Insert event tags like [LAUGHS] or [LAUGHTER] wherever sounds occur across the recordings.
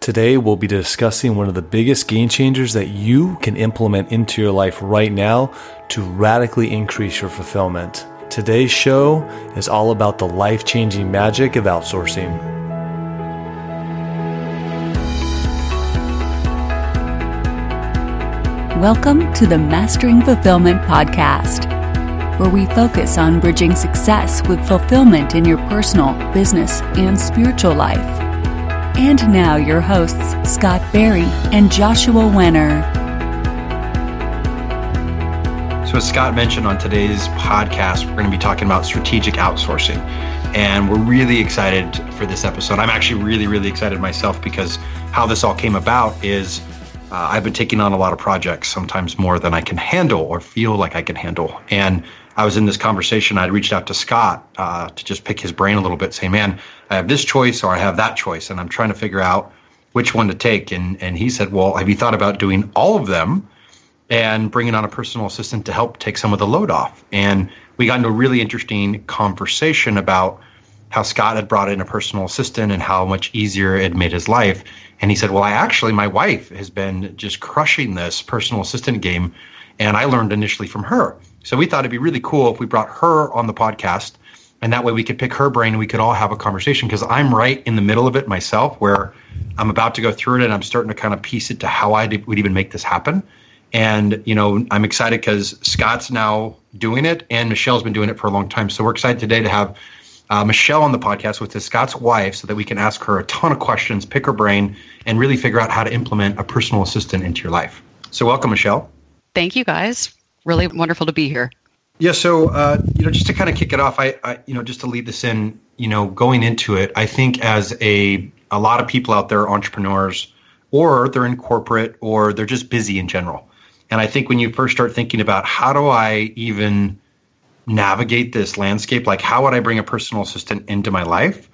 Today, we'll be discussing one of the biggest game changers that you can implement into your life right now to radically increase your fulfillment. Today's show is all about the life changing magic of outsourcing. Welcome to the Mastering Fulfillment Podcast, where we focus on bridging success with fulfillment in your personal, business, and spiritual life. And now, your hosts, Scott Barry and Joshua Wenner. So, as Scott mentioned on today's podcast, we're going to be talking about strategic outsourcing. And we're really excited for this episode. I'm actually really, really excited myself because how this all came about is uh, I've been taking on a lot of projects, sometimes more than I can handle or feel like I can handle. And I was in this conversation. I'd reached out to Scott uh, to just pick his brain a little bit, say, "Man, I have this choice or I have that choice, and I'm trying to figure out which one to take." And and he said, "Well, have you thought about doing all of them and bringing on a personal assistant to help take some of the load off?" And we got into a really interesting conversation about how Scott had brought in a personal assistant and how much easier it made his life. And he said, Well, I actually, my wife has been just crushing this personal assistant game. And I learned initially from her. So we thought it'd be really cool if we brought her on the podcast. And that way we could pick her brain and we could all have a conversation because I'm right in the middle of it myself where I'm about to go through it and I'm starting to kind of piece it to how I would even make this happen. And, you know, I'm excited because Scott's now doing it and Michelle's been doing it for a long time. So we're excited today to have uh, Michelle on the podcast, with Scott's wife, so that we can ask her a ton of questions, pick her brain, and really figure out how to implement a personal assistant into your life. So, welcome, Michelle. Thank you, guys. Really wonderful to be here. Yeah. So, uh, you know, just to kind of kick it off, I, I, you know, just to lead this in, you know, going into it, I think as a a lot of people out there, entrepreneurs, or they're in corporate, or they're just busy in general. And I think when you first start thinking about how do I even navigate this landscape, like how would I bring a personal assistant into my life?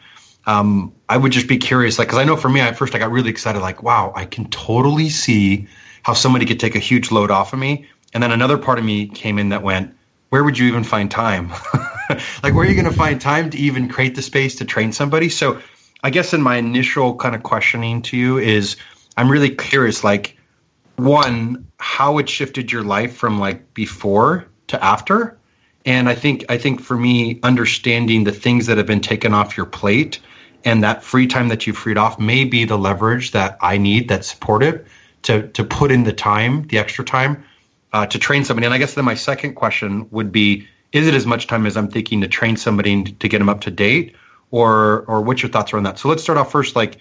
Um, I would just be curious, like, because I know for me, at first I got really excited, like, wow, I can totally see how somebody could take a huge load off of me. And then another part of me came in that went, where would you even find time? [LAUGHS] like, where are you going to find time to even create the space to train somebody? So, I guess in my initial kind of questioning to you is, I'm really curious, like, one, how it shifted your life from like before to after, and I think I think for me, understanding the things that have been taken off your plate and that free time that you freed off may be the leverage that I need that's supportive to to put in the time, the extra time, uh, to train somebody. And I guess then my second question would be: Is it as much time as I'm thinking to train somebody to get them up to date, or or what's your thoughts around that? So let's start off first. Like,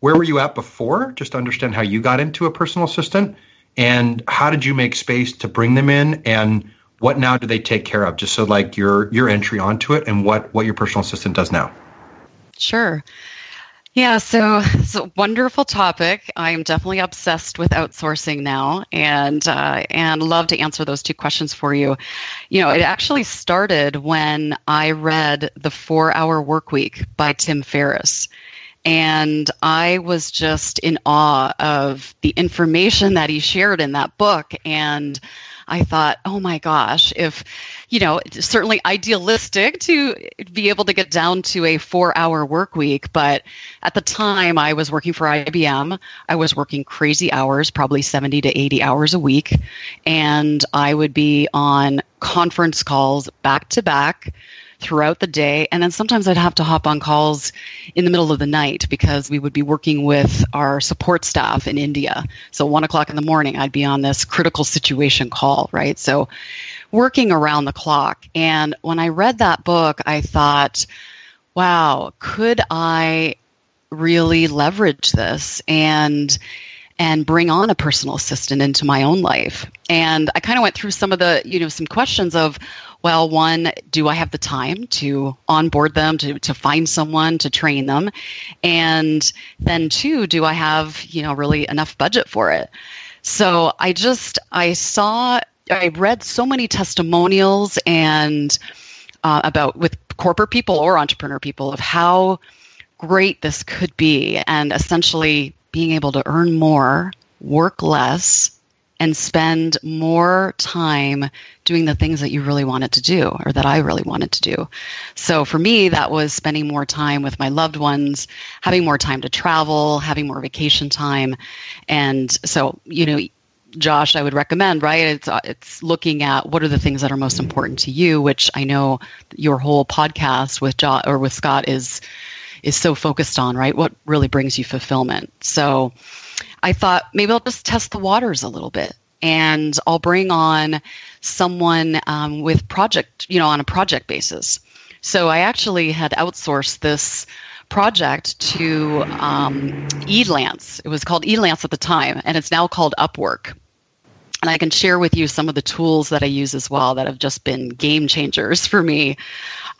where were you at before? Just to understand how you got into a personal assistant, and how did you make space to bring them in and what now do they take care of just so like your your entry onto it and what what your personal assistant does now sure yeah so it's a wonderful topic i'm definitely obsessed with outsourcing now and uh, and love to answer those two questions for you you know it actually started when i read the four hour work week by tim ferriss and I was just in awe of the information that he shared in that book. And I thought, oh my gosh, if, you know, certainly idealistic to be able to get down to a four hour work week. But at the time I was working for IBM, I was working crazy hours, probably 70 to 80 hours a week. And I would be on conference calls back to back throughout the day. And then sometimes I'd have to hop on calls in the middle of the night because we would be working with our support staff in India. So one o'clock in the morning, I'd be on this critical situation call, right? So working around the clock. And when I read that book, I thought, wow, could I really leverage this and and bring on a personal assistant into my own life. And I kind of went through some of the, you know, some questions of, well, one, do I have the time to onboard them, to, to find someone to train them? And then two, do I have, you know, really enough budget for it? So I just, I saw, I read so many testimonials and uh, about with corporate people or entrepreneur people of how great this could be and essentially being able to earn more, work less, and spend more time doing the things that you really wanted to do or that I really wanted to do. So for me, that was spending more time with my loved ones, having more time to travel, having more vacation time. And so, you know, Josh, I would recommend, right? It's uh, it's looking at what are the things that are most important to you, which I know your whole podcast with Josh or with Scott is is so focused on, right? What really brings you fulfillment. So I thought maybe I'll just test the waters a little bit and I'll bring on someone um, with project, you know, on a project basis. So I actually had outsourced this project to um, Elance. It was called Elance at the time, and it's now called Upwork. And I can share with you some of the tools that I use as well that have just been game changers for me.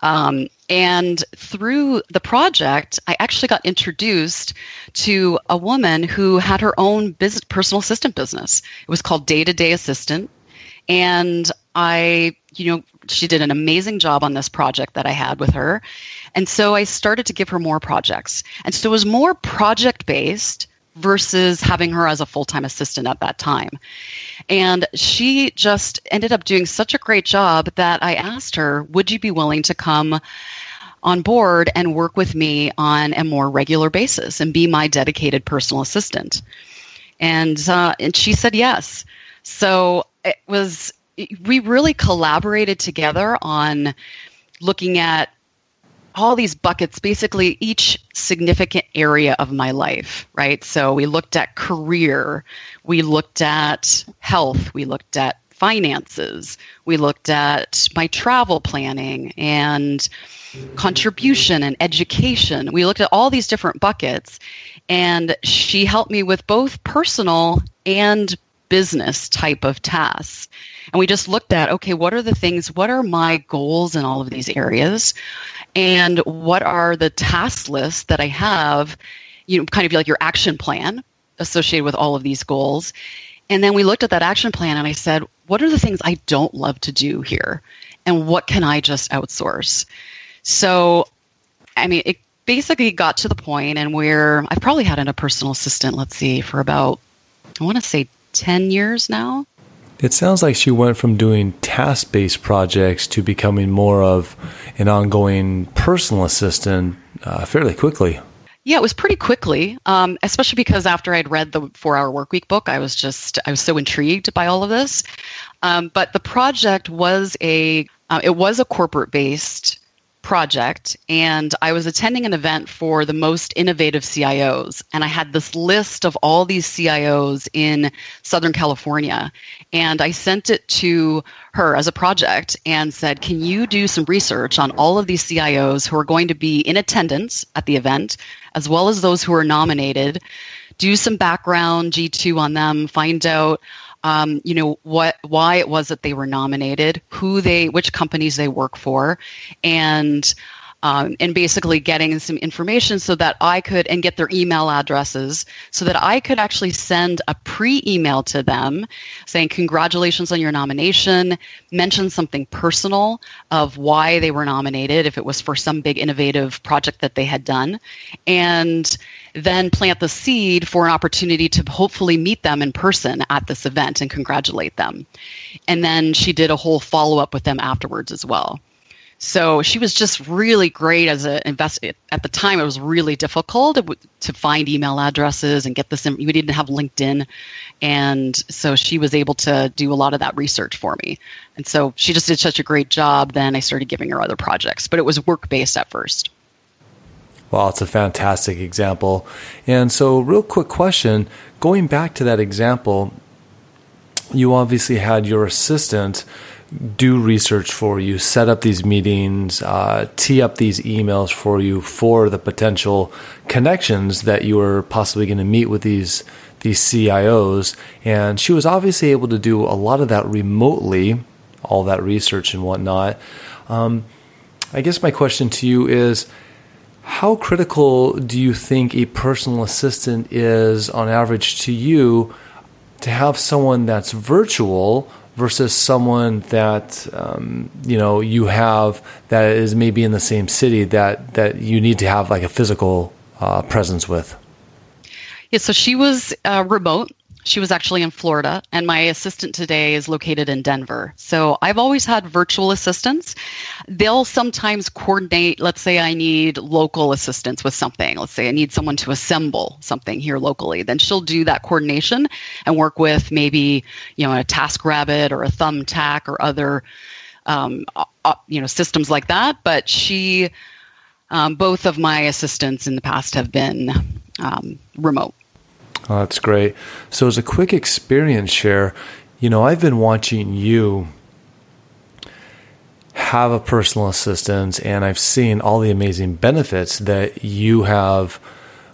Um, and through the project, I actually got introduced to a woman who had her own business, personal assistant business. It was called Day to Day Assistant. And I, you know, she did an amazing job on this project that I had with her. And so I started to give her more projects. And so it was more project based versus having her as a full time assistant at that time. And she just ended up doing such a great job that I asked her, Would you be willing to come on board and work with me on a more regular basis and be my dedicated personal assistant? And, uh, and she said yes. So it was, we really collaborated together on looking at all these buckets, basically each significant area of my life, right? So we looked at career, we looked at health, we looked at finances, we looked at my travel planning and contribution and education. We looked at all these different buckets, and she helped me with both personal and business type of tasks. And we just looked at okay, what are the things, what are my goals in all of these areas? And what are the task lists that I have, you know, kind of like your action plan associated with all of these goals. And then we looked at that action plan and I said, what are the things I don't love to do here? And what can I just outsource? So, I mean, it basically got to the point and where I've probably had a personal assistant, let's see, for about, I want to say 10 years now. It sounds like she went from doing task based projects to becoming more of an ongoing personal assistant uh, fairly quickly. Yeah, it was pretty quickly, um, especially because after I'd read the Four Hour Workweek book, I was just I was so intrigued by all of this. Um, but the project was a uh, it was a corporate based project and I was attending an event for the most innovative CIOs. And I had this list of all these CIOs in Southern California. And I sent it to her as a project and said, Can you do some research on all of these CIOs who are going to be in attendance at the event, as well as those who are nominated? Do some background G2 on them, find out um, you know what why it was that they were nominated who they which companies they work for and um, and basically getting some information so that I could and get their email addresses so that I could actually send a pre email to them saying, Congratulations on your nomination, mention something personal of why they were nominated, if it was for some big innovative project that they had done, and then plant the seed for an opportunity to hopefully meet them in person at this event and congratulate them. And then she did a whole follow up with them afterwards as well. So she was just really great as an investor. At the time, it was really difficult to find email addresses and get this. In, we didn't have LinkedIn, and so she was able to do a lot of that research for me. And so she just did such a great job. Then I started giving her other projects, but it was work based at first. Well, it's a fantastic example. And so, real quick question going back to that example, you obviously had your assistant do research for you, set up these meetings, uh, tee up these emails for you for the potential connections that you were possibly going to meet with these these CIOs. And she was obviously able to do a lot of that remotely, all that research and whatnot. Um, I guess my question to you is how critical do you think a personal assistant is on average to you to have someone that's virtual versus someone that um, you know you have that is maybe in the same city that that you need to have like a physical uh, presence with? Yeah, so she was uh, remote she was actually in Florida, and my assistant today is located in Denver. So I've always had virtual assistants. They'll sometimes coordinate, let's say I need local assistance with something. Let's say I need someone to assemble something here locally. Then she'll do that coordination and work with maybe, you know, a TaskRabbit or a Thumbtack or other, um, uh, you know, systems like that. But she, um, both of my assistants in the past have been um, remote. Oh, that's great. So, as a quick experience share, you know, I've been watching you have a personal assistant, and I've seen all the amazing benefits that you have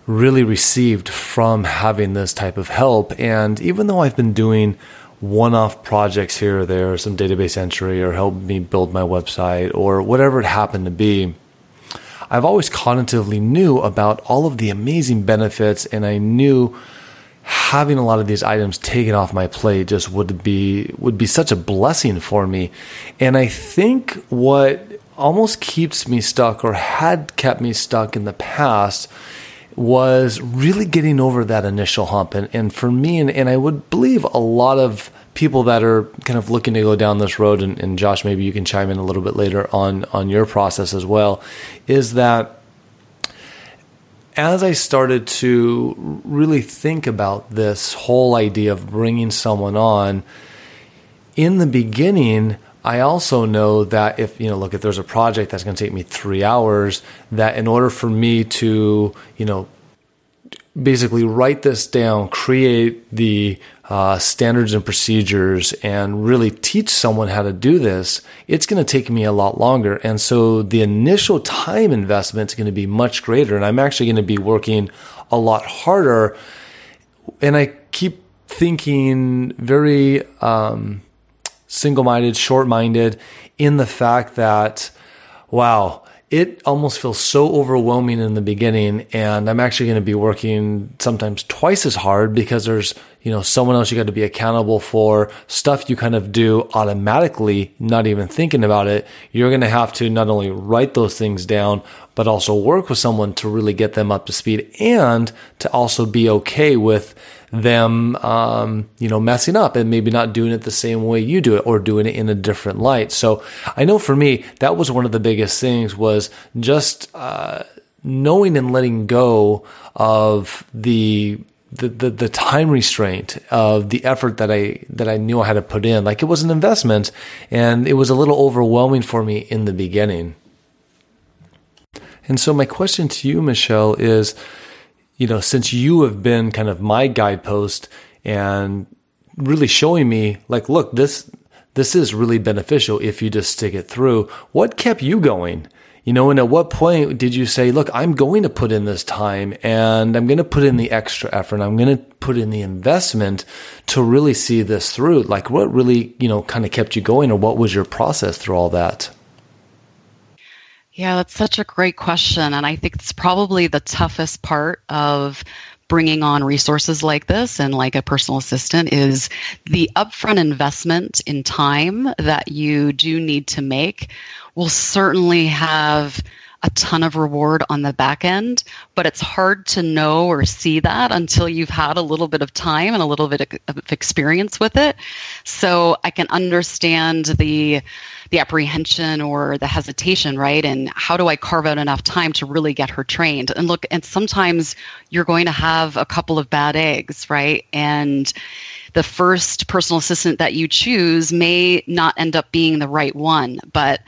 really received from having this type of help. And even though I've been doing one off projects here or there, some database entry, or help me build my website, or whatever it happened to be, I've always cognitively knew about all of the amazing benefits, and I knew having a lot of these items taken off my plate just would be would be such a blessing for me. And I think what almost keeps me stuck or had kept me stuck in the past was really getting over that initial hump. And, and for me, and, and I would believe a lot of people that are kind of looking to go down this road, and, and Josh, maybe you can chime in a little bit later on on your process as well, is that as I started to really think about this whole idea of bringing someone on, in the beginning, I also know that if, you know, look, if there's a project that's going to take me three hours, that in order for me to, you know, basically write this down, create the uh, standards and procedures, and really teach someone how to do this, it's going to take me a lot longer. And so the initial time investment is going to be much greater. And I'm actually going to be working a lot harder. And I keep thinking very um, single minded, short minded in the fact that, wow, it almost feels so overwhelming in the beginning and i'm actually going to be working sometimes twice as hard because there's you know someone else you got to be accountable for stuff you kind of do automatically not even thinking about it. You're going to have to not only write those things down but also work with someone to really get them up to speed and to also be okay with them, um, you know, messing up and maybe not doing it the same way you do it or doing it in a different light. So I know for me, that was one of the biggest things was just, uh, knowing and letting go of the, the, the, the time restraint of the effort that I that I knew I had to put in. Like it was an investment and it was a little overwhelming for me in the beginning. And so my question to you, Michelle, is you know, since you have been kind of my guidepost and really showing me like, look, this, this is really beneficial if you just stick it through. What kept you going? You know, and at what point did you say, look, I'm going to put in this time and I'm going to put in the extra effort. And I'm going to put in the investment to really see this through. Like what really, you know, kind of kept you going or what was your process through all that? Yeah, that's such a great question. And I think it's probably the toughest part of bringing on resources like this and like a personal assistant is the upfront investment in time that you do need to make will certainly have a ton of reward on the back end, but it's hard to know or see that until you've had a little bit of time and a little bit of experience with it. So I can understand the the apprehension or the hesitation, right? And how do I carve out enough time to really get her trained? And look, and sometimes you're going to have a couple of bad eggs, right? And the first personal assistant that you choose may not end up being the right one, but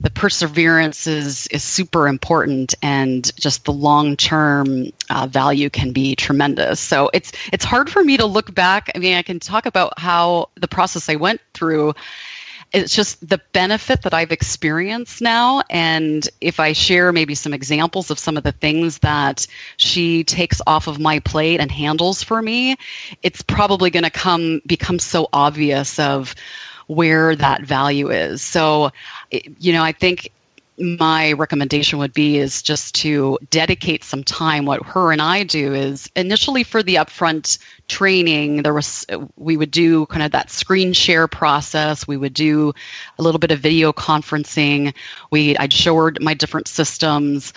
the perseverance is is super important and just the long term uh, value can be tremendous. So it's it's hard for me to look back. I mean i can talk about how the process i went through. It's just the benefit that I've experienced now. And if I share maybe some examples of some of the things that she takes off of my plate and handles for me, it's probably going to come become so obvious of where that value is. So, you know, I think my recommendation would be is just to dedicate some time. What her and i do is initially for the upfront training there was we would do kind of that screen share process. We would do a little bit of video conferencing. We i'd show her my different systems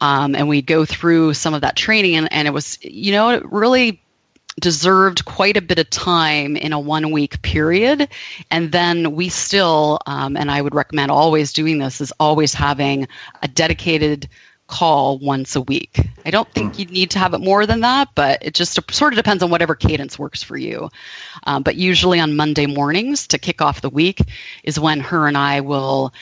um, and we'd go through some of that training and, and it was you know really deserved quite a bit of time in a one week period. And then we still, um, and I would recommend always doing this, is always having a dedicated call once a week. I don't think you need to have it more than that, but it just sort of depends on whatever cadence works for you. Um, but usually on Monday mornings to kick off the week is when her and I will.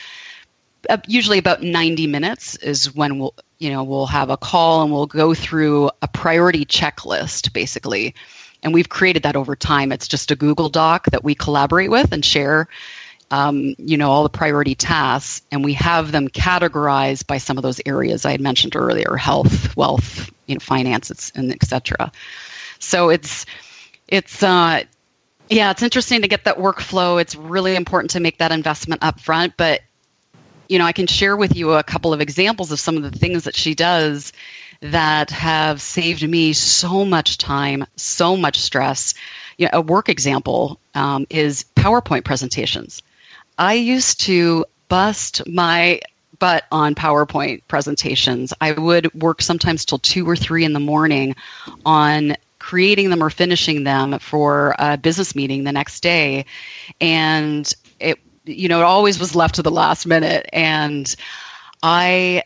Uh, usually about 90 minutes is when we'll you know we'll have a call and we'll go through a priority checklist basically. And we've created that over time. It's just a google doc that we collaborate with and share um, you know all the priority tasks. And we have them categorized by some of those areas i had mentioned earlier health wealth you know finances and etc so it's it's uh yeah it's interesting to get that workflow. It's really important to make that investment up front but you know i can share with you a couple of examples of some of the things that she does that have saved me so much time so much stress you know, a work example um, is powerpoint presentations I used to bust my butt on PowerPoint presentations. I would work sometimes till two or three in the morning on creating them or finishing them for a business meeting the next day. And it, you know, it always was left to the last minute. And I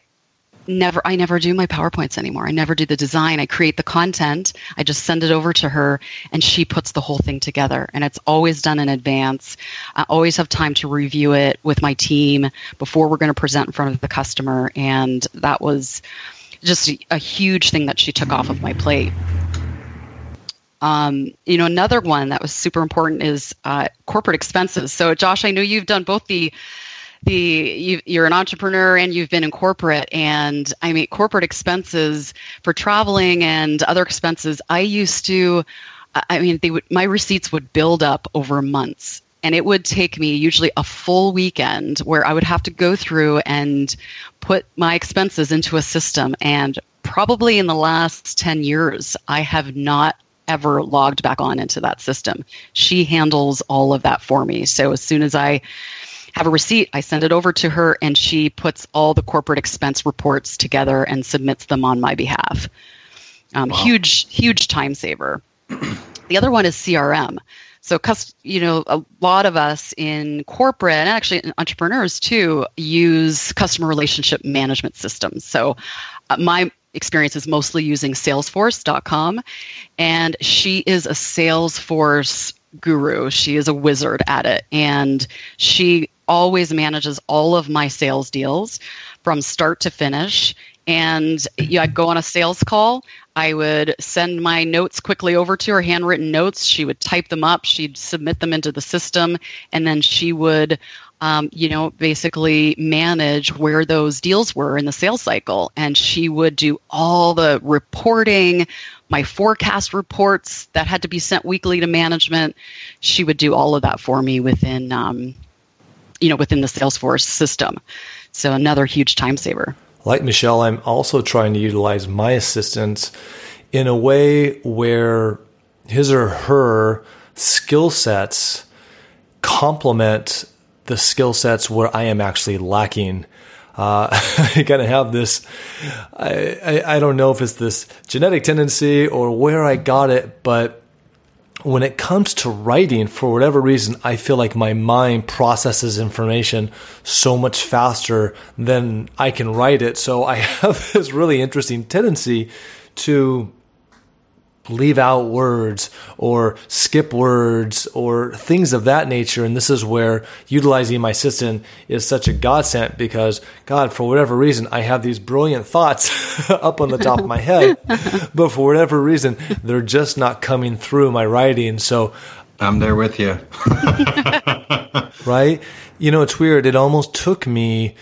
never i never do my powerpoints anymore. I never do the design. I create the content. I just send it over to her and she puts the whole thing together. And it's always done in advance. I always have time to review it with my team before we're going to present in front of the customer. And that was just a huge thing that she took off of my plate um, you know another one that was super important is uh, corporate expenses. So josh i know you've done both the the you, are an entrepreneur and you've been in corporate. And i mean corporate expenses for traveling and other expenses i used to i mean they would my receipts would build up over months. And it would take me usually a full weekend where i would have to go through and put my expenses into a system. And probably in the last 10 years i have not ever logged back on into that system she handles all of that for me so as soon as i have a receipt. I send it over to her, and she puts all the corporate expense reports together and submits them on my behalf. Um, wow. Huge, huge time saver. [CLEARS THROAT] the other one is CRM. So, you know, a lot of us in corporate and actually entrepreneurs too use customer relationship management systems. So, uh, my experience is mostly using Salesforce.com, and she is a Salesforce guru. She is a wizard at it, and she always manages all of my sales deals from start to finish. And yeah, I'd go on a sales call. I would send my notes quickly over to her, handwritten notes. She would type them up. She'd submit them into the system, and then she would, um, you know, basically manage where those deals were in the sales cycle. And she would do all the reporting, my forecast reports that had to be sent weekly to management. She would do all of that for me within um, you know, within the Salesforce system. So another huge time saver. Like Michelle, I'm also trying to utilize my assistants in a way where his or her skill sets complement the skill sets where I am actually lacking. Uh, I kind of have this, I, I, I don't know if it's this genetic tendency or where I got it, but when it comes to writing, for whatever reason, I feel like my mind processes information so much faster than I can write it. So I [LAUGHS] have this really interesting tendency to leave out words or skip words or things of that nature. And this is where utilizing my assistant is such a godsend because, God, for whatever reason, I have these brilliant thoughts [LAUGHS] up on the top of my head, [LAUGHS] but for whatever reason, they're just not coming through my writing. So I'm there with you. [LAUGHS] right? You know, it's weird. It almost took me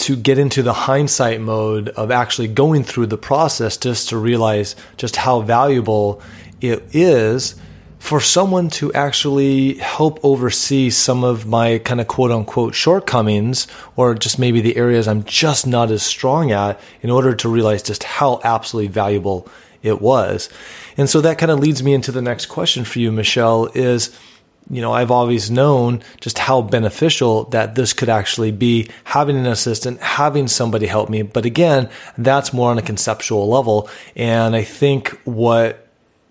to get into the hindsight mode of actually going through the process just to realize just how valuable it is for someone to actually help oversee some of my kind of quote unquote shortcomings or just maybe the areas I'm just not as strong at in order to realize just how absolutely valuable it was. And so that kind of leads me into the next question for you, Michelle, is you know, I've always known just how beneficial that this could actually be having an assistant, having somebody help me. But again, that's more on a conceptual level. And I think what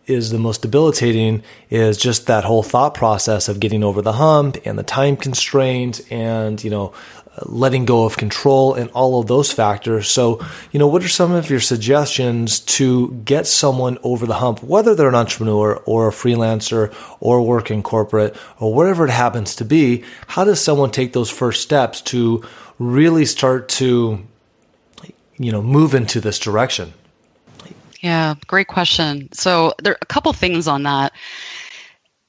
is the most debilitating is just that whole thought process of getting over the hump and the time constraint and, you know, letting go of control and all of those factors. So, you know, what are some of your suggestions to get someone over the hump, whether they're an entrepreneur or a freelancer or work in corporate or whatever it happens to be? How does someone take those first steps to really start to, you know, move into this direction? Yeah, great question. So there are a couple things on that.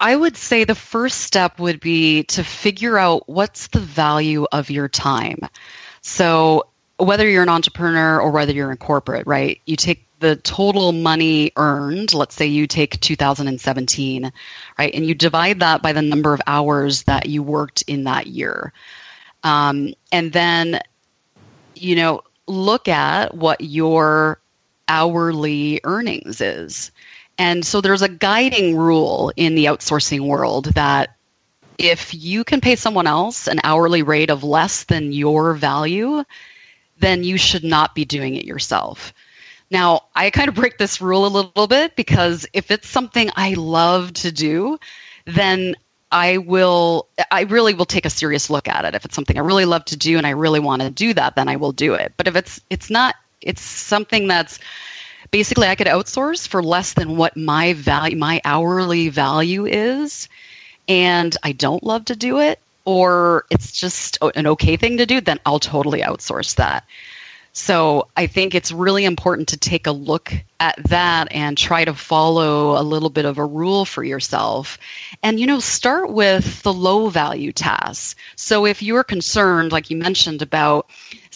I would say the first step would be to figure out what's the value of your time. So whether you're an entrepreneur or whether you're in corporate, right? You take the total money earned, let's say you take 2017, right? And you divide that by the number of hours that you worked in that year. Um, and then, you know, look at what your hourly earnings is. And so there's a guiding rule in the outsourcing world that if you can pay someone else an hourly rate of less than your value, then you should not be doing it yourself. Now, I kind of break this rule a little bit because if it's something I love to do, then I will I really will take a serious look at it. If it's something I really love to do and I really want to do that, then I will do it. But if it's it's not it's something that's basically I could outsource for less than what my value my hourly value is and I don't love to do it or it's just an okay thing to do, then I'll totally outsource that. So I think it's really important to take a look at that and try to follow a little bit of a rule for yourself. And, you know, start with the low value tasks. So if you're concerned, like you mentioned, about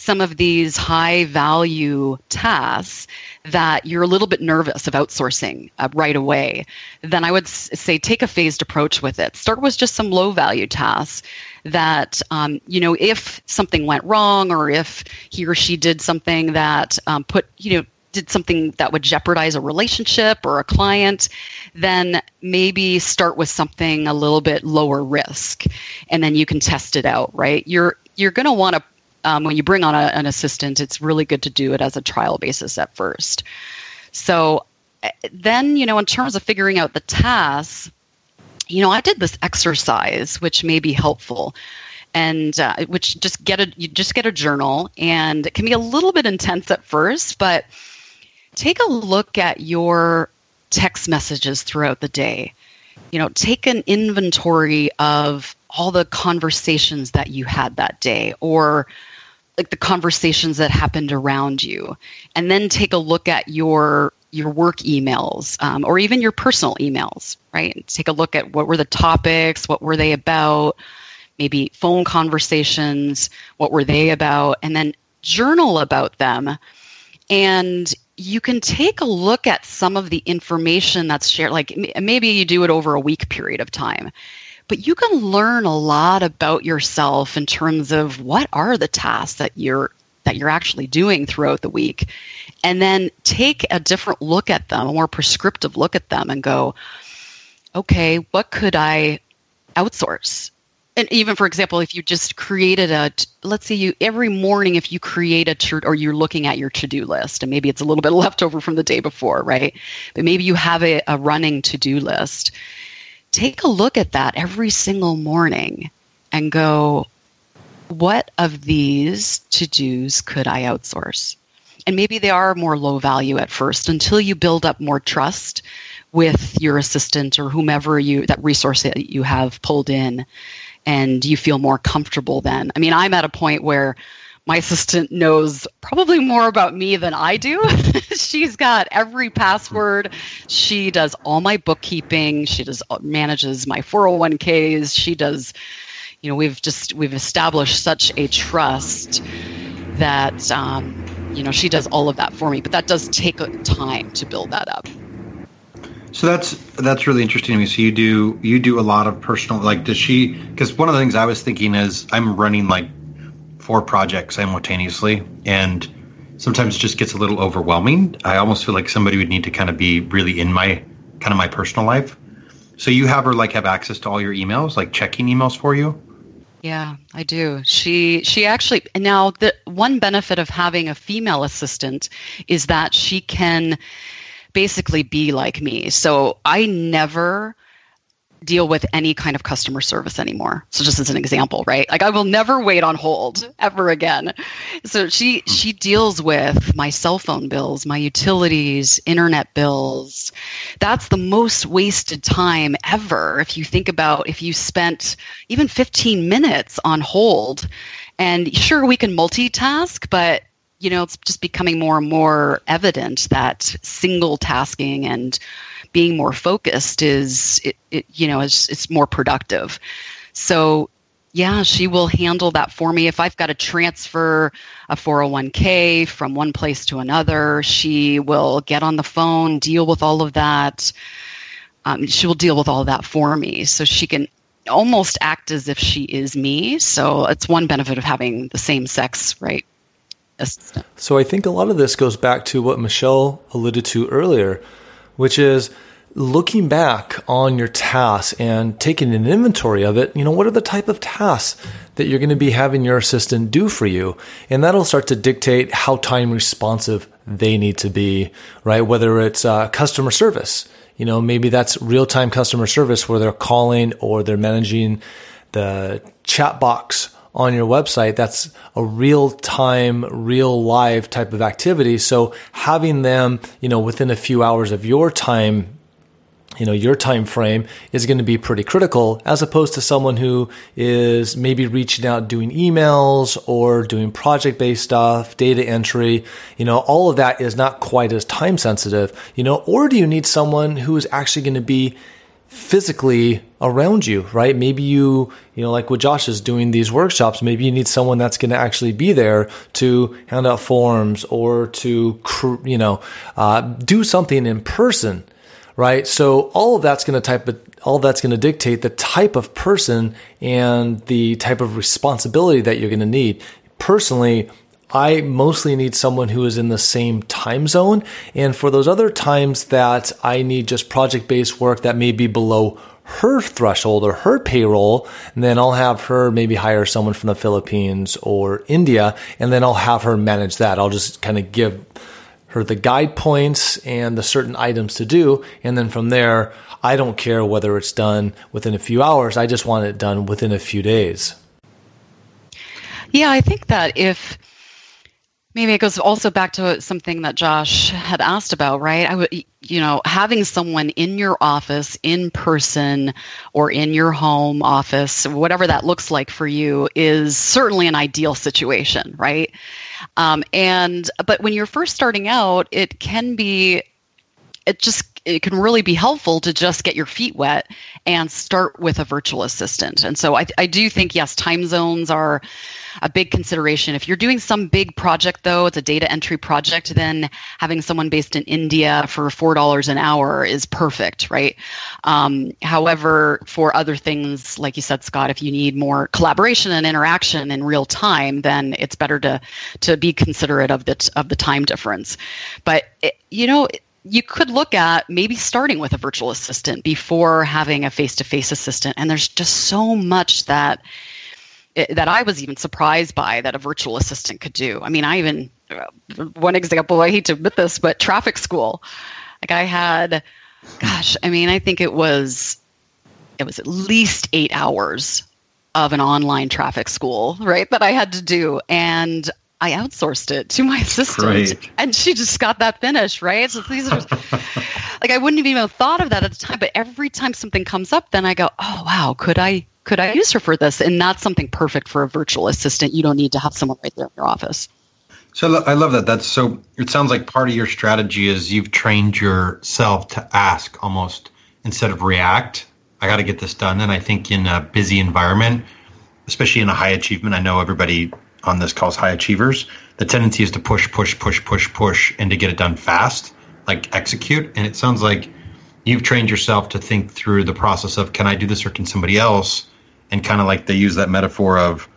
some of these high value tasks that you're a little bit nervous of outsourcing uh, right away, then I would s- say take a phased approach with it. Start with just some low value tasks that, um, you know, if something went wrong or if he or she did something that um, put, you know, did something that would jeopardize a relationship or a client, then maybe start with something a little bit lower risk, and then you can test it out. Right? You're you're going to want to um, when you bring on a, an assistant, it's really good to do it as a trial basis at first. So eh, then, you know, in terms of figuring out the tasks, you know, I did this exercise, which may be helpful and uh, which just get a you just get a journal and it can be a little bit intense at first but take a look at your text messages throughout the day you know take an inventory of all the conversations that you had that day or like the conversations that happened around you and then take a look at your your work emails um, or even your personal emails right? Take a look at what were the topics what were they about maybe phone conversations what were they about and then journal about them. And you can take a look at some of the information that's shared like maybe you do it over a week period of time but you can learn a lot about yourself in terms of what are the tasks that you're that you're actually doing throughout the week and then take a different look at them a more prescriptive look at them and go okay what could i outsource? And even for example if you just created a let's say you every morning if you create a or you're looking at your to-do list and maybe it's a little bit [LAUGHS] left over from the day before right? But maybe you have a, a running to-do list take a look at that every single morning and go, what of these to dos could I outsource? And maybe they are more low value at first until you build up more trust with your assistant or whomever you that resource that you have pulled in and you feel more comfortable then. I mean, I'm at a point where my assistant knows probably more about me than I do. [LAUGHS] She's got every password. She does all my bookkeeping. She does manages my 401ks. She does you know, we've just we've established such a trust that um, you know, she does all of that for me, but that does take time to build that up. So that's that's really interesting to me. So you do you do a lot of personal like does she because one of the things I was thinking is I'm running like four projects simultaneously and sometimes it just gets a little overwhelming. I almost feel like somebody would need to kind of be really in my kind of my personal life. So you have her like have access to all your emails, like checking emails for you? Yeah, I do. She she actually now the one benefit of having a female assistant is that she can basically be like me. So I never deal with any kind of customer service anymore. So just as an example, right? Like I will never wait on hold ever again. So she hmm. she deals with my cell phone bills, my utilities, internet bills. That's the most wasted time ever if you think about if you spent even 15 minutes on hold. And sure we can multitask, but you know, it's just becoming more and more evident that single tasking and being more focused is it, it you know is it's more productive. So yeah she will handle that for me. If i've got to transfer a 401k from one place to another she will get on the phone deal with all of that. Um, she will deal with all of that for me. So she can almost act as if she is me. So it's one benefit of having the same sex right assistant. so i think a lot of this goes back to what michelle alluded to earlier which is looking back on your tasks and taking an inventory of it, you know, what are the type of tasks that you're going to be having your assistant do for you? And that'll start to dictate how time responsive they need to be, right? Whether it's uh, customer service, you know, maybe that's real time customer service where they're calling or they're managing the chat box on your website. That's a real time, real live type of activity. So having them, you know, within a few hours of your time you know your time frame is going to be pretty critical as opposed to someone who is maybe reaching out doing emails or doing project based stuff data entry you know all of that is not quite as time sensitive you know or do you need someone who is actually going to be physically around you right maybe you you know like what josh is doing these workshops maybe you need someone that's going to actually be there to hand out forms or to you know uh, do something in person right? So all of that's going to type all that's going to dictate the type of person and the type of responsibility that you're going to need. Personally, I mostly need someone who is in the same time zone. And for those other times that I need just project based work that may be below her threshold or her payroll, then I'll have her maybe hire someone from the Philippines or India, and then I'll have her manage that. I'll just kind of give her the guide points and the certain items to do. And then from there, I don't care whether it's done within a few hours. I just want it done within a few days. Yeah, I think that if maybe it goes also back to something that Josh had asked about, right? I would, you know, having someone in your office in person or in your home office, whatever that looks like for you, is certainly an ideal situation, right? Um, and but when you're first starting out, it can be it just it can really be helpful to just get your feet wet and start with a virtual assistant. And so I, I do think yes, time zones are a big consideration. If you're doing some big project, though, it's a data entry project, then having someone based in India for $4 an hour is perfect, right? Um, however, for other things, like you said, Scott, if you need more collaboration and interaction in real time, then it's better to, to be considerate of the, of the time difference. But, it, you know, you could look at maybe starting with a virtual assistant before having a face-to-face assistant and there's just so much that that I was even surprised by that a virtual assistant could do. I mean, I even uh, one example. I hate to admit this, but traffic school. Like I had, gosh, I mean, I think it was it was at least eight hours of an online traffic school, right? That I had to do, and I outsourced it to my [LAUGHS] assistant, Great. and she just got that finished, right? So these are [LAUGHS] like I wouldn't have even thought of that at the time, but every time something comes up, then I go, oh wow, could I could I use her for this? And not something perfect for a virtual assistant. You don't need to have someone right there in your office. So I love that. That's so. It sounds like part of your strategy is you've trained yourself to ask almost instead of react. I got to get this done. And I think in a busy environment, especially in a high achievement, I know everybody on this calls high achievers. The tendency is to push, push, push, push, push, and to get it done fast, like execute. And it sounds like you've trained yourself to think through the process of can I do this or can somebody else? and kind of like they use that metaphor of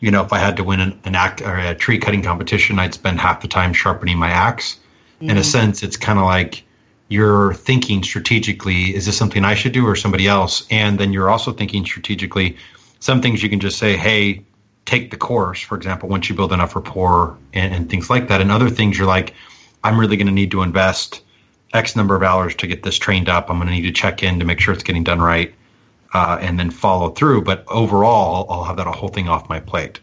you know if i had to win an, an act or a tree cutting competition i'd spend half the time sharpening my ax mm-hmm. in a mm-hmm. sense it's kind of like you're thinking strategically is this something i should do or somebody else and then you're also thinking strategically some things you can just say hey take the course for example once you build enough rapport and, and things like that and other things you're like i'm really going to need to invest X number of hours to get this trained up. I'm going to need to check in to make sure it's getting done right, uh, and then follow through. But overall, I'll have that whole thing off my plate.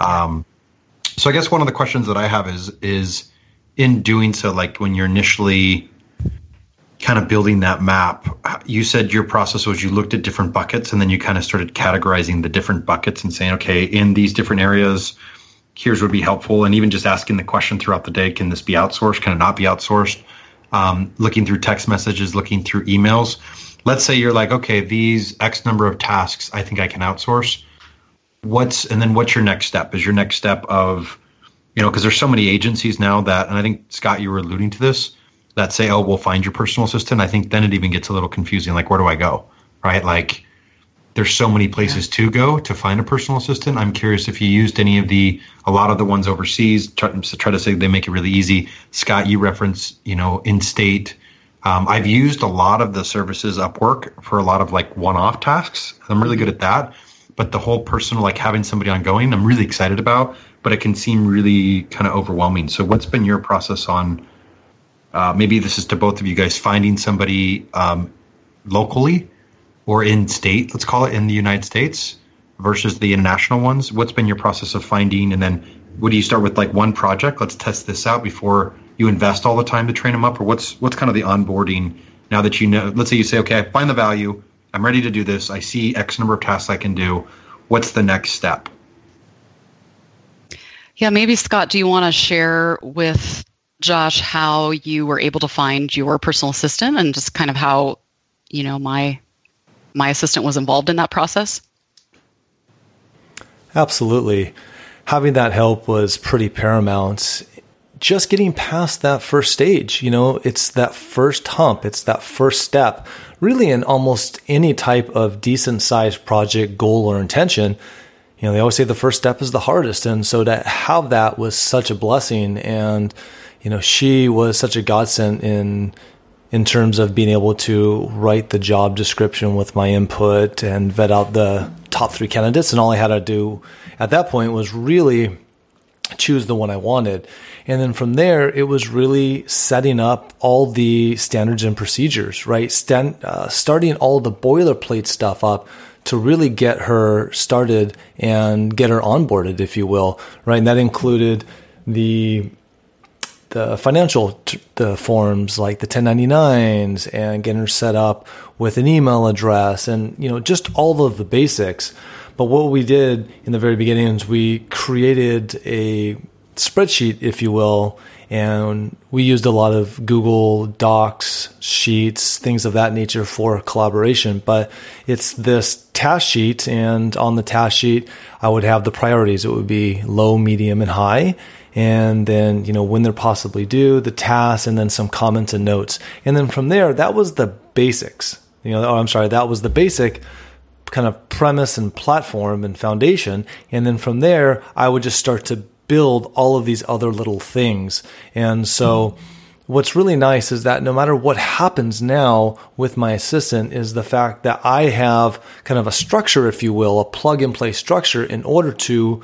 Um, so I guess one of the questions that I have is is in doing so, like when you're initially kind of building that map, you said your process was you looked at different buckets and then you kind of started categorizing the different buckets and saying, okay, in these different areas, here's what would be helpful. And even just asking the question throughout the day, can this be outsourced? Can it not be outsourced? Um, looking through text messages, looking through emails. Let's say you're like, okay, these X number of tasks, I think I can outsource. What's, and then what's your next step? Is your next step of, you know, because there's so many agencies now that, and I think Scott, you were alluding to this, that say, oh, we'll find your personal assistant, I think then it even gets a little confusing. Like, where do I go? Right? Like, there's so many places yeah. to go to find a personal assistant. I'm curious if you used any of the, a lot of the ones overseas, try, try to say they make it really easy. Scott, you reference, you know, in state. Um, I've used a lot of the services Upwork for a lot of like one off tasks. I'm really good at that. But the whole personal, like having somebody ongoing, I'm really excited about, but it can seem really kind of overwhelming. So, what's been your process on? Uh, maybe this is to both of you guys finding somebody um, locally or in state, let's call it in the United States versus the international ones. What's been your process of finding? And then would do you start with like one project? Let's test this out before you invest all the time to train them up, or what's what's kind of the onboarding now that you know? Let's say you say, okay, I find the value. I'm ready to do this. I see X number of tasks I can do. What's the next step? Yeah, maybe Scott, do you want to share with Josh, how you were able to find your personal assistant and just kind of how, you know, my my assistant was involved in that process? Absolutely. Having that help was pretty paramount. Just getting past that first stage, you know, it's that first hump, it's that first step. Really, in almost any type of decent sized project, goal, or intention, you know, they always say the first step is the hardest. And so to have that was such a blessing. And you know, she was such a godsend in in terms of being able to write the job description with my input and vet out the top three candidates. And all I had to do at that point was really choose the one I wanted. And then from there, it was really setting up all the standards and procedures, right? Stand, uh, starting all the boilerplate stuff up to really get her started and get her onboarded, if you will, right? And that included the the financial t- the forms like the 1099s and getting her set up with an email address and you know just all of the basics but what we did in the very beginning is we created a spreadsheet if you will and we used a lot of Google Docs, sheets, things of that nature for collaboration. But it's this task sheet, and on the task sheet, I would have the priorities. It would be low, medium, and high and then you know when they're possibly due, the tasks, and then some comments and notes. And then from there, that was the basics. You know, oh, I'm sorry, that was the basic kind of premise and platform and foundation. And then from there, I would just start to build all of these other little things. And so. What's really nice is that no matter what happens now with my assistant is the fact that I have kind of a structure, if you will, a plug and play structure in order to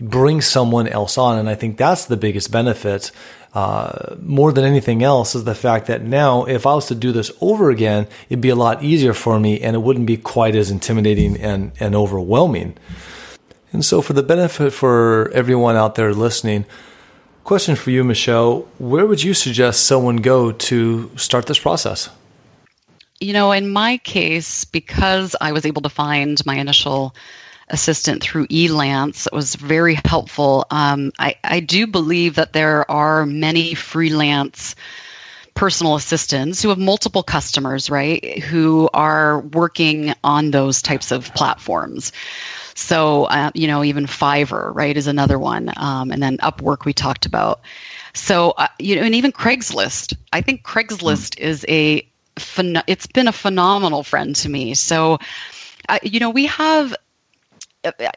bring someone else on. And I think that's the biggest benefit. Uh, more than anything else is the fact that now if I was to do this over again, it'd be a lot easier for me and it wouldn't be quite as intimidating and, and overwhelming. And so for the benefit for everyone out there listening, question for you, Michelle, where would you suggest someone go to start this process? You know, in my case, because I was able to find my initial assistant through Elance. It was very helpful. Um, I, I do believe that there are many freelance personal assistants who have multiple customers, right, who are working on those types of platforms. So, uh, you know, even Fiverr, right, is another one. Um, and then Upwork, we talked about. So, uh, you know, and even Craigslist. I think Craigslist mm. is a, phen- it's been a phenomenal friend to me. So, uh, you know, we have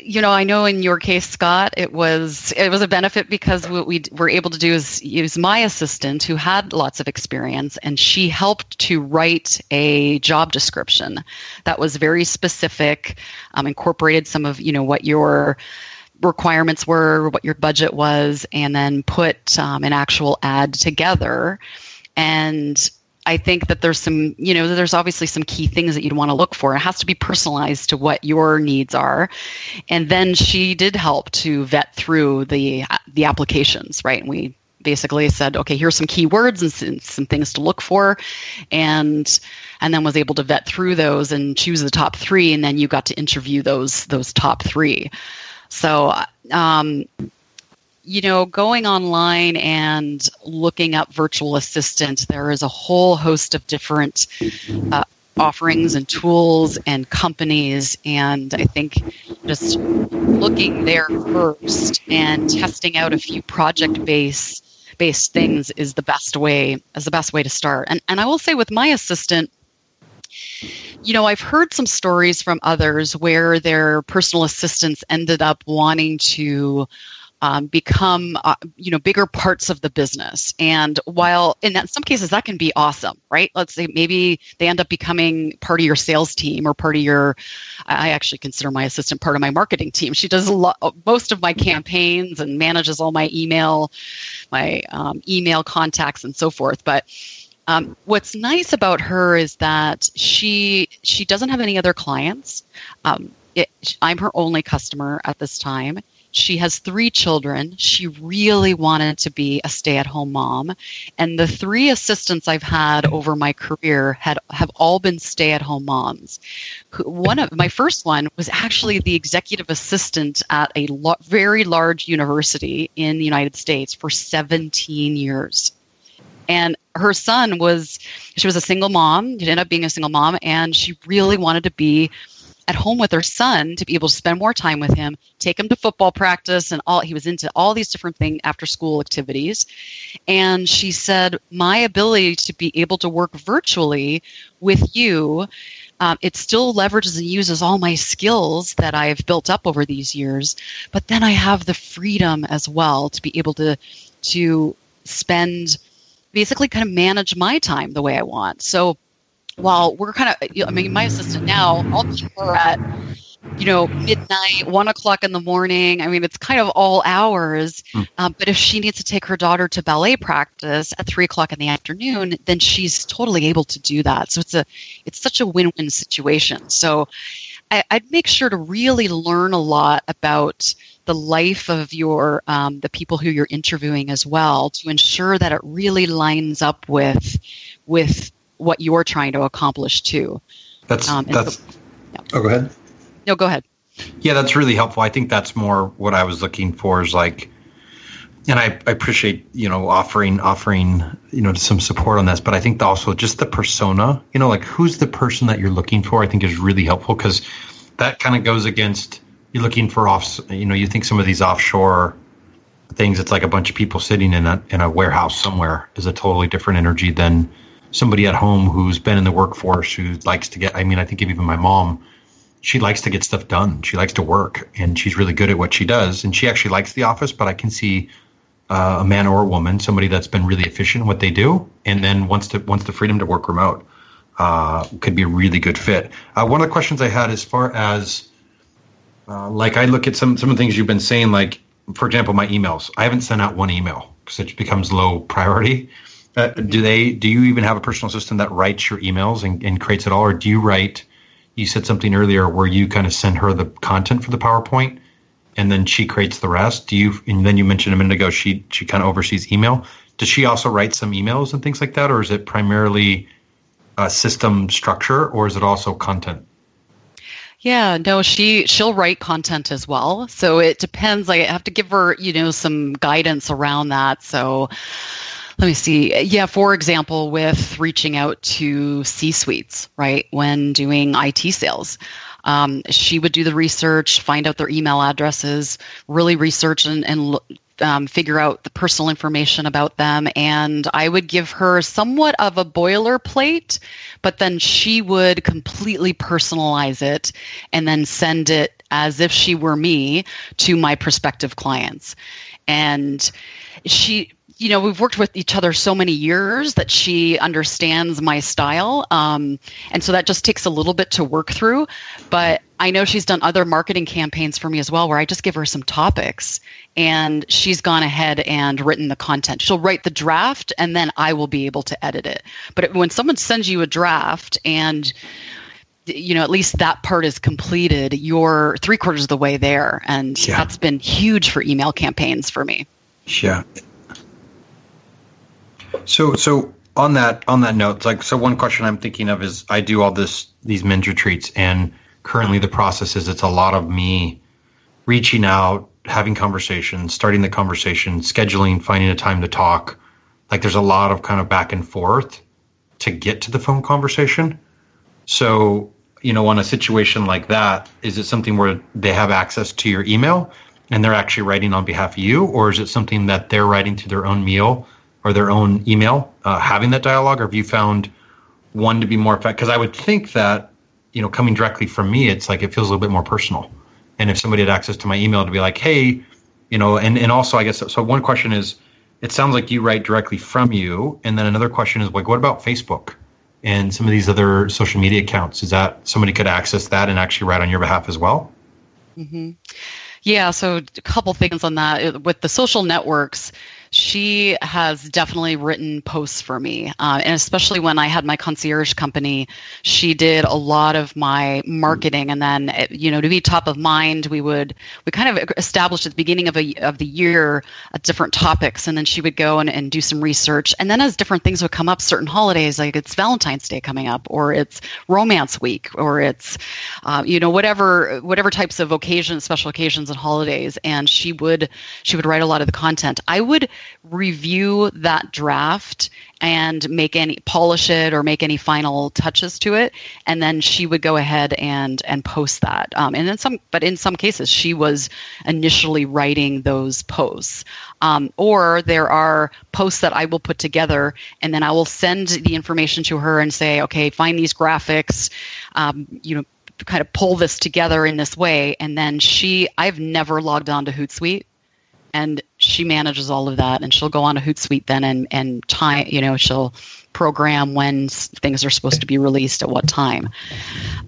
you know, I know in your case, Scott, it was it was a benefit because what we were able to do is use my assistant who had lots of experience, and she helped to write a job description that was very specific, um, incorporated some of you know what your requirements were, what your budget was, and then put um, an actual ad together. And I think that there's some, you know, there's obviously some key things that you'd want to look for. It has to be personalized to what your needs are. And then she did help to vet through the the applications, right? And we basically said, okay, here's some keywords and some, some things to look for, and and then was able to vet through those and choose the top three, and then you got to interview those those top three. So um, you know, going online and looking up virtual assistant, there is a whole host of different uh, offerings and tools and companies. And I think just looking there first and testing out a few project based based things is the best way is the best way to start. And and I will say with my assistant, you know, I've heard some stories from others where their personal assistants ended up wanting to um, become uh, you know bigger parts of the business. And while in that, some cases that can be awesome right? Let's say maybe they end up becoming part of your sales team or part of your i actually consider my assistant part of my marketing team. She does a lot most of my campaigns and manages all my email my um, email contacts and so forth. But um, what's nice about her is that she she doesn't have any other clients. Um, it, I'm her only customer at this time. She has three children. She really wanted to be a stay-at-home mom, and the three assistants I've had over my career had have all been stay-at-home moms. One of my first one was actually the executive assistant at a lo- very large university in the United States for 17 years. And her son was she was a single mom. She ended up being a single mom, and she really wanted to be at home with her son to be able to spend more time with him, take him to football practice and all he was into all these different thing after school activities. And she said, My ability to be able to work virtually with you, um, it still leverages and uses all my skills that I've built up over these years, but then I have the freedom as well to be able to to spend basically kind of manage my time the way I want. So while we're kind of, I mean, my assistant now, I'll keep her at, you know, midnight, one o'clock in the morning. I mean, it's kind of all hours. Mm. Um, but if she needs to take her daughter to ballet practice at three o'clock in the afternoon, then she's totally able to do that. So it's a, it's such a win-win situation. So I, would make sure to really learn a lot about the life of your um, the people who you're interviewing as well to ensure that it really lines up with with what you're trying to accomplish too. That's um, that's. So, yeah. Oh, go ahead. No, go ahead. Yeah, that's really helpful. I think that's more what I was looking for is like, and I, I appreciate you know offering offering you know some support on this, but I think also just the persona, you know, like who's the person that you're looking for, I think is really helpful because that kind of goes against you're looking for off, you know, you think some of these offshore things, it's like a bunch of people sitting in a in a warehouse somewhere is a totally different energy than somebody at home who's been in the workforce who likes to get i mean i think even my mom she likes to get stuff done. She likes to work and she's really good at what she does and she actually likes the office but i can see uh, a man or a woman somebody that's been really efficient in what they do and then wants to wants the freedom to work remote uh, could be a really good fit. Uh, one of the questions i had as far as uh, like i look at some some of the things you've been saying like for example my emails. I haven't sent out one email because it becomes low priority uh, do they? Do you even have a personal assistant that writes your emails and, and creates it all, or do you write? You said something earlier where you kind of send her the content for the PowerPoint, and then she creates the rest. Do you? And then you mentioned a minute ago she she kind of oversees email. Does she also write some emails and things like that, or is it primarily a system structure, or is it also content? Yeah, no, she she'll write content as well. So it depends. I have to give her, you know, some guidance around that. So let me see. Yeah, for example, with reaching out to C suites, right, when doing IT sales. Um, she would do the research, find out their email addresses, really research and, and um, figure out the personal information about them. And I would give her somewhat of a boilerplate, but then she would completely personalize it and then send it as if she were me to my prospective clients. And she you know, we've worked with each other so many years that she understands my style. Um, and so that just takes a little bit to work through. But I know she's done other marketing campaigns for me as well, where I just give her some topics and she's gone ahead and written the content. She'll write the draft and then I will be able to edit it. But when someone sends you a draft and you know, at least that part is completed, you're three quarters of the way there. And yeah. that's been huge for email campaigns for me. Yeah. So, so on that on that note, like, so one question I'm thinking of is I do all this these men's retreats, and currently the process is it's a lot of me reaching out, having conversations, starting the conversation, scheduling, finding a time to talk. Like, there's a lot of kind of back and forth to get to the phone conversation. So, you know, on a situation like that, is it something where they have access to your email and they're actually writing on behalf of you, or is it something that they're writing to their own meal or their own email, uh, having that dialogue, or have you found one to be more effective? Because I would think that you know, coming directly from me, it's like it feels a little bit more personal. And if somebody had access to my email to be like, hey, you know, and and also I guess so. One question is, it sounds like you write directly from you, and then another question is like, what about Facebook? and some of these other social media accounts is that somebody could access that and actually write on your behalf as well mm-hmm. yeah so a couple things on that with the social networks she has definitely written posts for me. Uh, and especially when I had my concierge company, she did a lot of my marketing. And then, eh, you know, to be top of mind, we would, we kind of established at the beginning of, a, of the year uh, different topics. And then she would go and, and do some research. And then as different things would come up, certain holidays, like it's Valentine's Day coming up, or it's Romance Week, or it's, uh, you know, whatever, whatever types of occasions, special occasions and holidays. And she would, she would write a lot of the content. I would review that draft and make any polish it or make any final touches to it. And then she would go ahead and and post that. Um, and then some but in some cases she was initially writing those posts. Um, or there are posts that i will put together and then i will send the information to her and say okay find these graphics um, you know kind of pull this together in this way. And then she i've never logged on to hootsuite. And she manages all of that and she'll go on a hootsuite then and and time you know she'll program when things are supposed to be released at what time.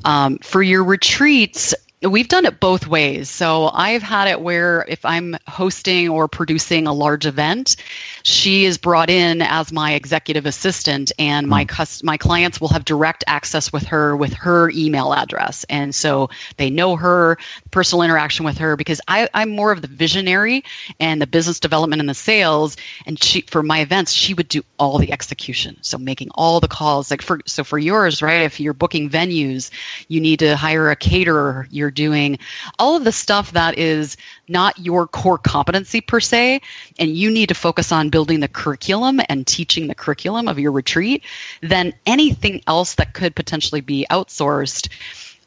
Um, for your retreats we've done it both ways. So I've had it where if I'm hosting or producing a large event, she is brought in as my executive assistant, and my hmm. cus- my clients will have direct access with her with her email address, and so they know her personal interaction with her because I, I'm more of the visionary and the business development and the sales, and she for my events she would do all the execution, so making all the calls. Like for so for yours right if you're booking venues, you need to hire a caterer, you're doing, all of the stuff that is not your core competency per se, and you need to focus on building the curriculum and teaching the curriculum of your retreat, then anything else that could potentially be outsourced.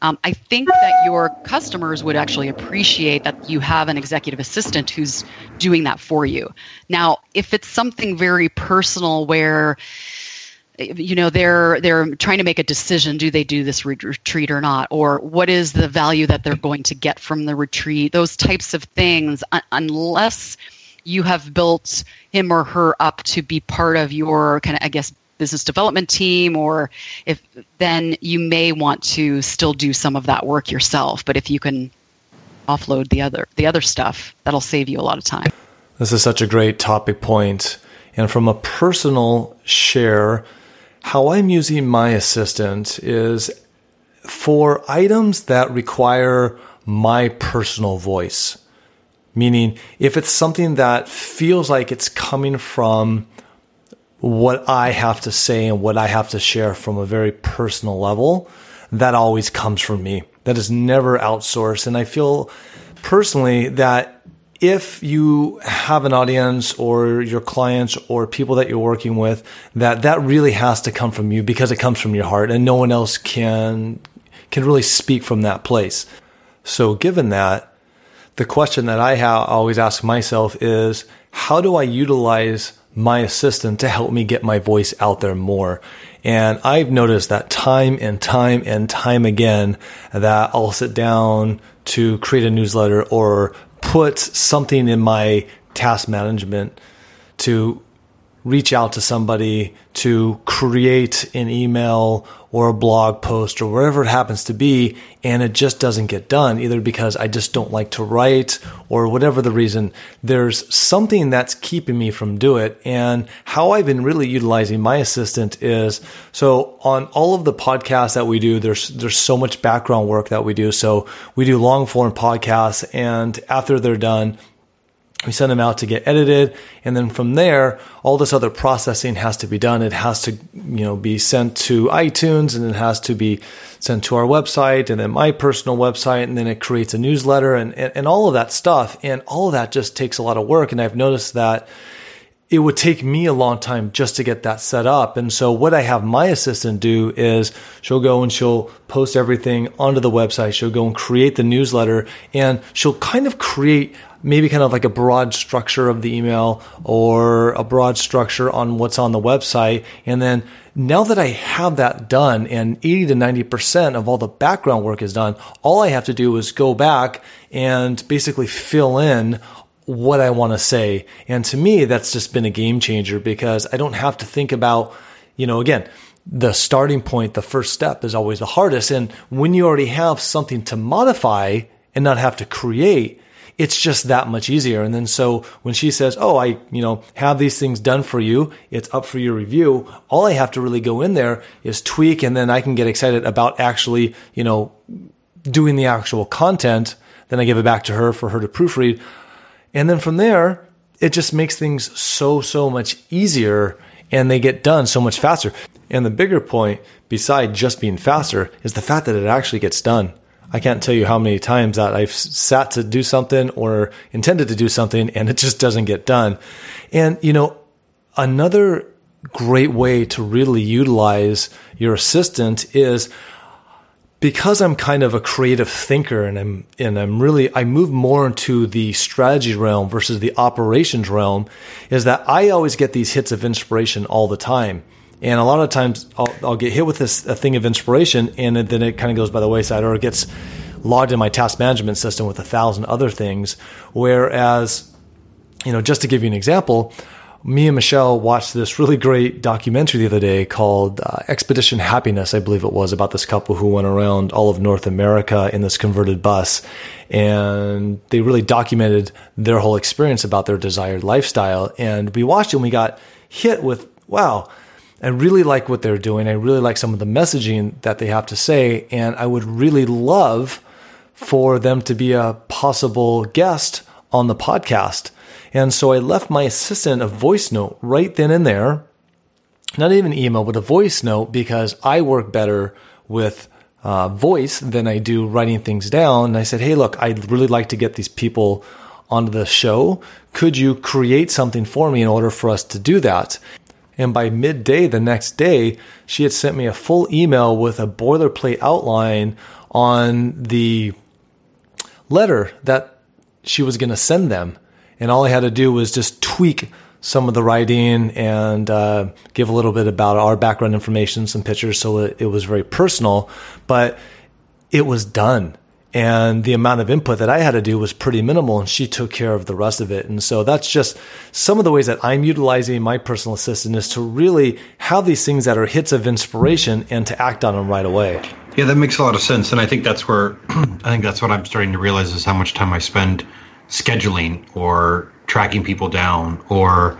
Um, I think that your customers would actually appreciate that you have an executive assistant who's doing that for you. Now, if it's something very personal where you know they're they're trying to make a decision do they do this retreat or not? Or what is the value that they're going to get from the retreat? Those types of things unless you have built him or her up to be part of your kind of i guess business development team or if then you may want to still do some of that work yourself. But if you can offload the other the other stuff that'll save you a lot of time. This is such a great topic point. And from a personal share how I'm using my assistant is for items that require my personal voice. Meaning, if it's something that feels like it's coming from what I have to say and what I have to share from a very personal level, that always comes from me. That is never outsourced. And I feel personally that if you have an audience or your clients or people that you're working with, that that really has to come from you because it comes from your heart and no one else can can really speak from that place. So given that, the question that I have always ask myself is how do I utilize my assistant to help me get my voice out there more? And I've noticed that time and time and time again that I'll sit down to create a newsletter or put something in my task management to reach out to somebody to create an email or a blog post or wherever it happens to be, and it just doesn't get done, either because I just don't like to write or whatever the reason. There's something that's keeping me from do it. And how I've been really utilizing my assistant is so on all of the podcasts that we do, there's there's so much background work that we do. So we do long form podcasts, and after they're done, we send them out to get edited and then from there all this other processing has to be done it has to you know be sent to itunes and it has to be sent to our website and then my personal website and then it creates a newsletter and, and, and all of that stuff and all of that just takes a lot of work and i've noticed that it would take me a long time just to get that set up. And so what I have my assistant do is she'll go and she'll post everything onto the website. She'll go and create the newsletter and she'll kind of create maybe kind of like a broad structure of the email or a broad structure on what's on the website. And then now that I have that done and 80 to 90% of all the background work is done, all I have to do is go back and basically fill in what I want to say. And to me, that's just been a game changer because I don't have to think about, you know, again, the starting point, the first step is always the hardest. And when you already have something to modify and not have to create, it's just that much easier. And then so when she says, Oh, I, you know, have these things done for you. It's up for your review. All I have to really go in there is tweak and then I can get excited about actually, you know, doing the actual content. Then I give it back to her for her to proofread. And then from there, it just makes things so, so much easier and they get done so much faster. And the bigger point, beside just being faster, is the fact that it actually gets done. I can't tell you how many times that I've sat to do something or intended to do something and it just doesn't get done. And, you know, another great way to really utilize your assistant is because I'm kind of a creative thinker and I'm and I'm really I move more into the strategy realm versus the operations realm is that I always get these hits of inspiration all the time. And a lot of times I'll, I'll get hit with this a thing of inspiration and then it kind of goes by the wayside or it gets logged in my task management system with a thousand other things. Whereas, you know, just to give you an example, me and Michelle watched this really great documentary the other day called uh, Expedition Happiness, I believe it was, about this couple who went around all of North America in this converted bus. And they really documented their whole experience about their desired lifestyle. And we watched it and we got hit with, wow, I really like what they're doing. I really like some of the messaging that they have to say. And I would really love for them to be a possible guest on the podcast. And so I left my assistant a voice note right then and there. Not even email, but a voice note because I work better with uh, voice than I do writing things down. And I said, Hey, look, I'd really like to get these people onto the show. Could you create something for me in order for us to do that? And by midday the next day, she had sent me a full email with a boilerplate outline on the letter that she was going to send them. And all I had to do was just tweak some of the writing and uh, give a little bit about our background information, some pictures, so it, it was very personal. But it was done and the amount of input that I had to do was pretty minimal and she took care of the rest of it. And so that's just some of the ways that I'm utilizing my personal assistant is to really have these things that are hits of inspiration and to act on them right away. Yeah, that makes a lot of sense. And I think that's where [CLEARS THROAT] I think that's what I'm starting to realize is how much time I spend scheduling or tracking people down or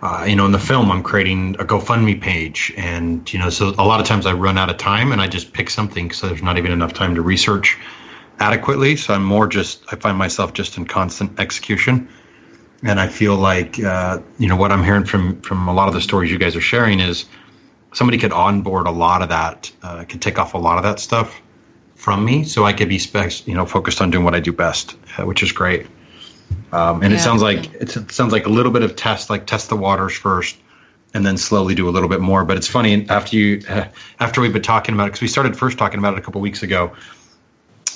uh, you know, in the film, I'm creating a GoFundMe page, and you know, so a lot of times I run out of time, and I just pick something because there's not even enough time to research adequately. So I'm more just, I find myself just in constant execution. And I feel like, uh, you know, what I'm hearing from, from a lot of the stories you guys are sharing is somebody could onboard a lot of that, uh, could take off a lot of that stuff from me. So I could be, spec- you know, focused on doing what I do best, uh, which is great. Um, and yeah. it sounds like, it sounds like a little bit of test, like test the waters first and then slowly do a little bit more. But it's funny after you, [LAUGHS] after we've been talking about it, because we started first talking about it a couple weeks ago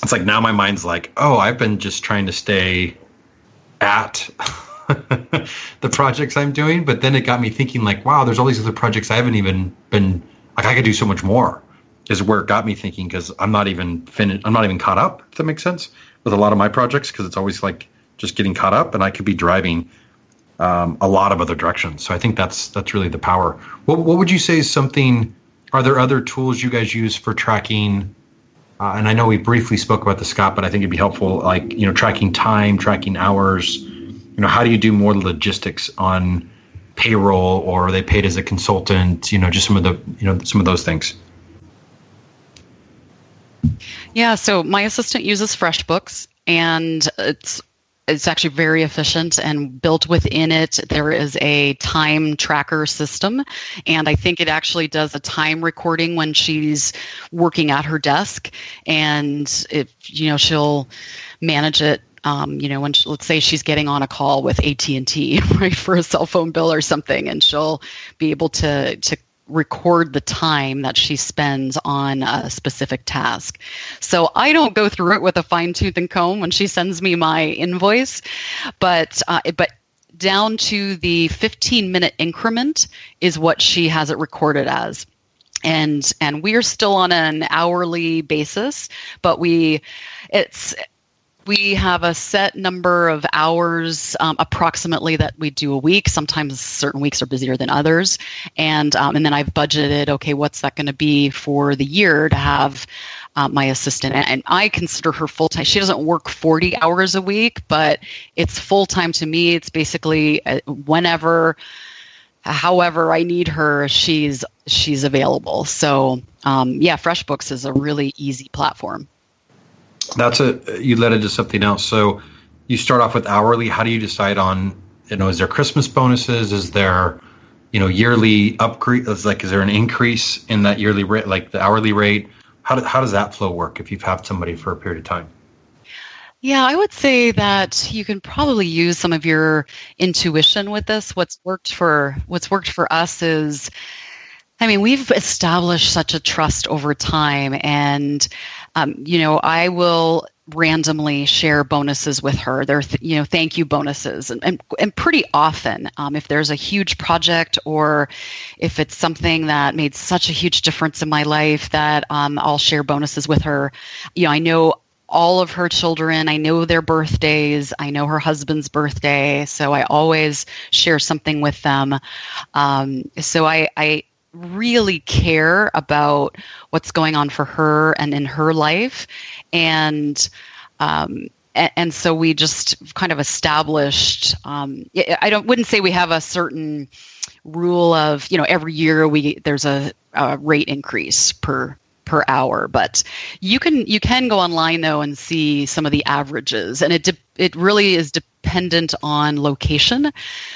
it's like now my mind's like, oh, I've been just trying to stay at [LAUGHS] the projects I'm doing, but then it got me thinking like, wow, there's all these other projects I haven't even been like I could do so much more. Is where it got me thinking because I'm not even finished. I'm not even caught up. If that makes sense with a lot of my projects because it's always like just getting caught up, and I could be driving um, a lot of other directions. So I think that's that's really the power. What what would you say is something? Are there other tools you guys use for tracking? Uh, and I know we briefly spoke about the Scott, but I think it'd be helpful, like you know, tracking time, tracking hours. You know, how do you do more logistics on payroll, or are they paid as a consultant? You know, just some of the you know some of those things. Yeah, so my assistant uses FreshBooks, and it's it's actually very efficient and built within it there is a time tracker system. And i think it actually does a time recording when she's working at her desk. And if you know she'll manage it um, you know when she, let's say she's getting on a call with at&t [LAUGHS] right for a cell phone bill or something and she'll be able to to record the time that she spends on a specific task. So I don't go through it with a fine tooth and comb when she sends me my invoice, but uh, but down to the 15 minute increment is what she has it recorded as and and we are still on an hourly basis but we it's we have a set number of hours um, approximately that we do a week. Sometimes certain weeks are busier than others. And um, and then i've budgeted okay what's that going to be for the year to have uh, my assistant. And i consider her full-time. She doesn't work 40 hours a week but it's full-time to me. It's basically uh, whenever however i need her she's she's available. So um, yeah freshbooks is a really easy platform that's a you led into something else. So you start off with hourly. How do you decide on you know is there Christmas bonuses? Is there you know yearly upgrade? Is like is there an increase in that yearly rate, like the hourly rate? How do, how does that flow work if you've had somebody for a period of time? Yeah, I would say that you can probably use some of your intuition with this. What's worked for what's worked for us is I mean, we've established such a trust over time and um, you know, I will randomly share bonuses with her. They're, th- you know, thank you bonuses. And, and, and pretty often, um, if there's a huge project or if it's something that made such a huge difference in my life that um, I'll share bonuses with her. You know, I know all of her children. I know their birthdays. I know her husband's birthday. So I always share something with them. Um, so I, I, really care about what's going on for her and in her life. And um, and, so we just kind of established um, i don't wouldn't say we have a certain rule of you know every year we there's a, a rate increase per per hour but you can you can go online though and see some of the averages and it de- it really is dependent on location.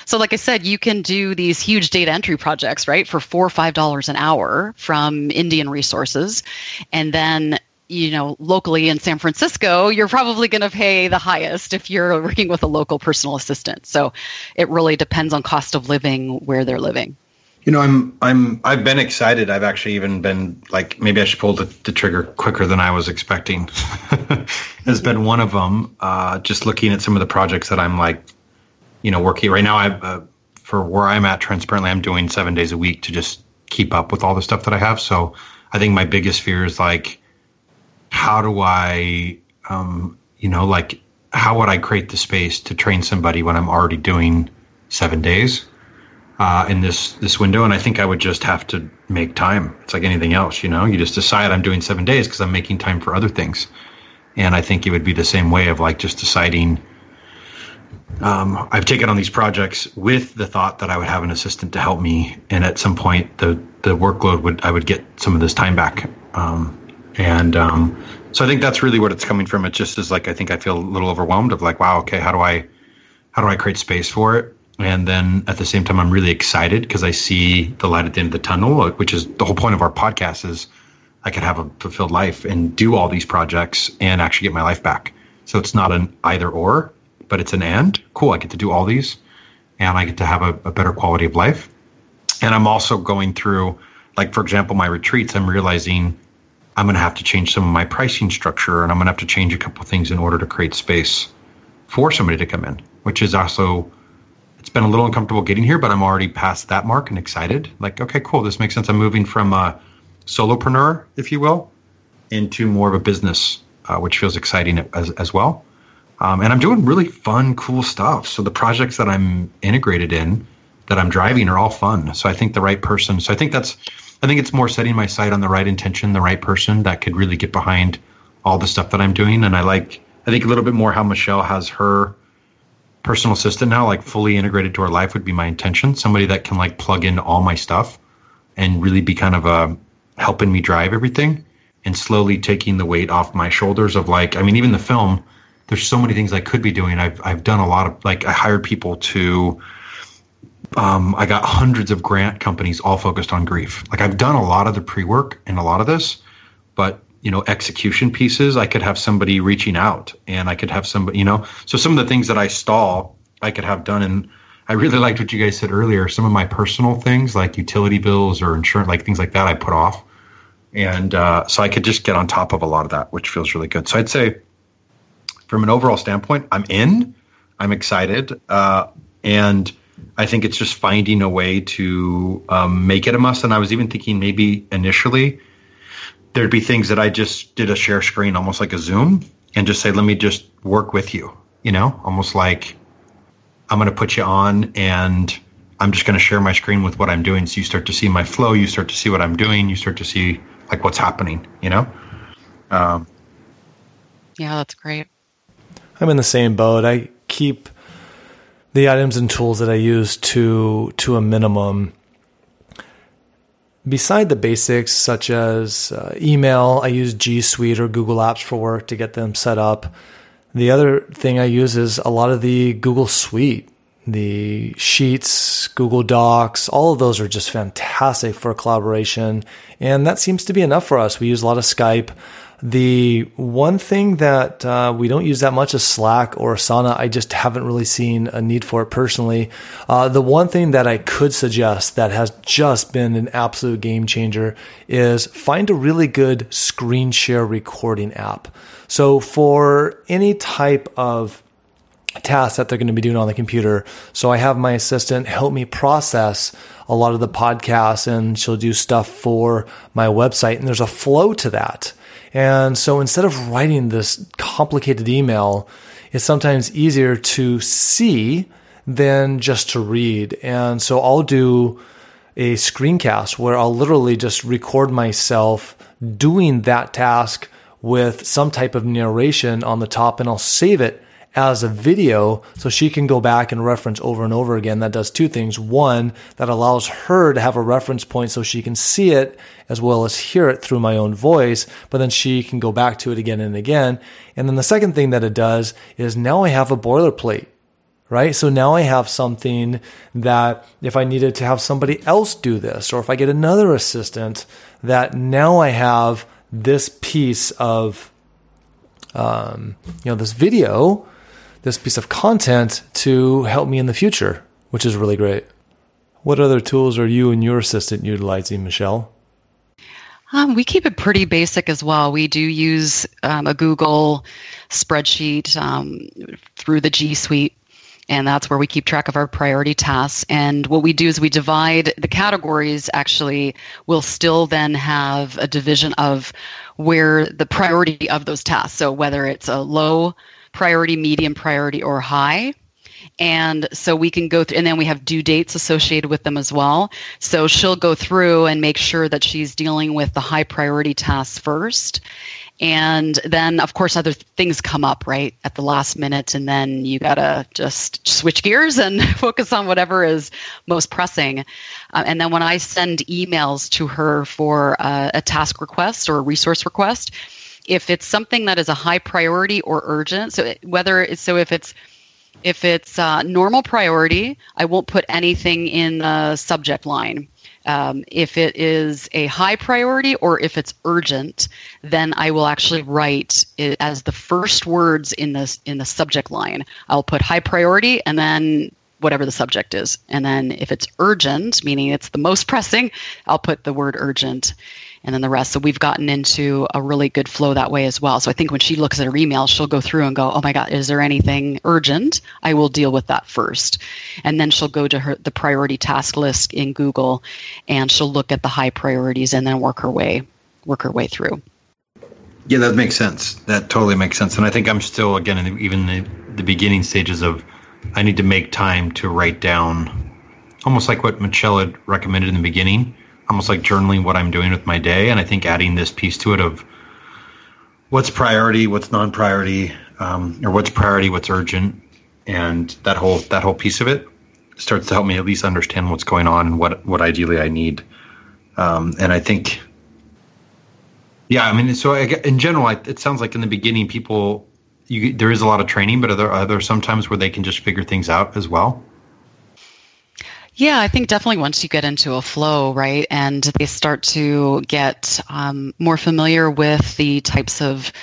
So like i said you can do these huge data entry projects right for four or five dollars an hour from indian resources and then you know locally in san francisco you're probably going to pay the highest if you're working with a local personal assistant. So it really depends on cost of living where they're living you know, I'm I'm I've been excited. I've actually even been like maybe I should pull the, the trigger quicker than I was expecting. [LAUGHS] Has been one of them. Uh, just looking at some of the projects that I'm like, you know, working right now. I uh, for where I'm at, transparently, I'm doing seven days a week to just keep up with all the stuff that I have. So I think my biggest fear is like, how do I, um, you know, like how would I create the space to train somebody when I'm already doing seven days? Uh, in this this window, and I think I would just have to make time. It's like anything else, you know. You just decide I'm doing seven days because I'm making time for other things, and I think it would be the same way of like just deciding. Um, I've taken on these projects with the thought that I would have an assistant to help me, and at some point the the workload would I would get some of this time back, um, and um, so I think that's really what it's coming from. It just is like I think I feel a little overwhelmed of like, wow, okay, how do I how do I create space for it? And then at the same time i'm really excited because i see the light at the end of the tunnel which is the whole point of our podcast is i could have a fulfilled life and do all these projects and actually get my life back. So it's not an either or but it's an and. Cool i get to do all these and i get to have a, a better quality of life. And i'm also going through like for example my retreats i'm realizing i'm going to have to change some of my pricing structure and i'm going to have to change a couple things in order to create space for somebody to come in which is also it's been a little uncomfortable getting here, but I'm already past that mark and excited. Like, okay, cool. This makes sense. I'm moving from a solopreneur, if you will, into more of a business, uh, which feels exciting as, as well. Um, and I'm doing really fun, cool stuff. So the projects that I'm integrated in, that I'm driving, are all fun. So I think the right person. So I think that's, I think it's more setting my sight on the right intention, the right person that could really get behind all the stuff that I'm doing. And I like, I think a little bit more how Michelle has her personal assistant now, like fully integrated to our life, would be my intention. Somebody that can like plug in all my stuff and really be kind of a uh, helping me drive everything and slowly taking the weight off my shoulders of like, I mean, even the film there's so many things I could be doing. I've I've done a lot of like I hired people to um, I got hundreds of grant companies all focused on grief. Like I've done a lot of the pre-work and a lot of this, but you know, execution pieces, I could have somebody reaching out and I could have somebody, you know, so some of the things that I stall, I could have done. And I really liked what you guys said earlier. Some of my personal things like utility bills or insurance, like things like that, I put off. And uh, so I could just get on top of a lot of that, which feels really good. So I'd say from an overall standpoint, I'm in. I'm excited, uh, and I think it's just finding a way to um, make it a must. And I was even thinking maybe initially there'd be things that I just did a share screen, almost like a Zoom, and just say, "Let me just work with you," you know, almost like I'm going to put you on and. I'm just going to share my screen with what I'm doing. So you start to see my flow. You start to see what I'm doing. You start to see like what's happening, you know? Um, yeah, that's great. I'm in the same boat. I keep the items and tools that I use to to a minimum. Beside the basics such as uh, email, I use G Suite or Google Apps for work to get them set up. The other thing I use is a lot of the Google Suite, the Sheets, Google Docs, all of those are just fantastic for collaboration. And that seems to be enough for us. We use a lot of Skype. The one thing that uh, we don't use that much is Slack or Asana. I just haven't really seen a need for it personally. Uh, the one thing that I could suggest that has just been an absolute game changer is find a really good screen share recording app. So for any type of tasks that they're going to be doing on the computer. So I have my assistant help me process a lot of the podcasts and she'll do stuff for my website. And there's a flow to that. And so instead of writing this complicated email, it's sometimes easier to see than just to read. And so I'll do a screencast where I'll literally just record myself doing that task with some type of narration on the top and I'll save it as a video so she can go back and reference over and over again. That does two things. One, that allows her to have a reference point so she can see it as well as hear it through my own voice, but then she can go back to it again and again. And then the second thing that it does is now I have a boilerplate right? So now I have something that if I needed to have somebody else do this, or if I get another assistant, that now I have this piece of, um, you know, this video this piece of content to help me in the future, which is really great. What other tools are you and your assistant utilizing, Michelle? Um, we keep it pretty basic as well. We do use um, a Google spreadsheet um, through the G Suite, and that's where we keep track of our priority tasks. And what we do is we divide the categories. Actually, we'll still then have a division of where the priority of those tasks. So whether it's a low priority, medium priority, or high. And so we can go through, and then we have due dates associated with them as well. So she'll go through and make sure that she's dealing with the high priority tasks first. And then, of course, other things come up, right, at the last minute. And then you got to just switch gears and [LAUGHS] focus on whatever is most pressing. Uh, and then when I send emails to her for uh, a task request or a resource request, if it's something that is a high priority or urgent, so whether it's so if it's if it's uh, normal priority, I won't put anything in the subject line. Um, if it is a high priority or if it's urgent, then I will actually write it as the first words in this in the subject line. I'll put high priority and then whatever the subject is. And then if it's urgent, meaning it's the most pressing, I'll put the word urgent and then the rest. So we've gotten into a really good flow that way as well. So I think when she looks at her email, she'll go through and go, "Oh my God, is there anything urgent? I will deal with that first. And then she'll go to her the priority task list in Google, and she'll look at the high priorities and then work her way work her way through. Yeah, that makes sense. That totally makes sense. And I think I'm still, again, in the, even the, the beginning stages of I need to make time to write down almost like what Michelle had recommended in the beginning, almost like journaling what I'm doing with my day. And I think adding this piece to it of what's priority, what's non-priority, um, or what's priority, what's urgent, and that whole that whole piece of it starts to help me at least understand what's going on and what what ideally I need. Um, and I think, yeah, I mean, so I, in general, it sounds like in the beginning, people you, there is a lot of training, but are there, are there sometimes where they can just figure things out as well? Yeah, I think definitely once you get into a flow, right, and they start to get um, more familiar with the types of.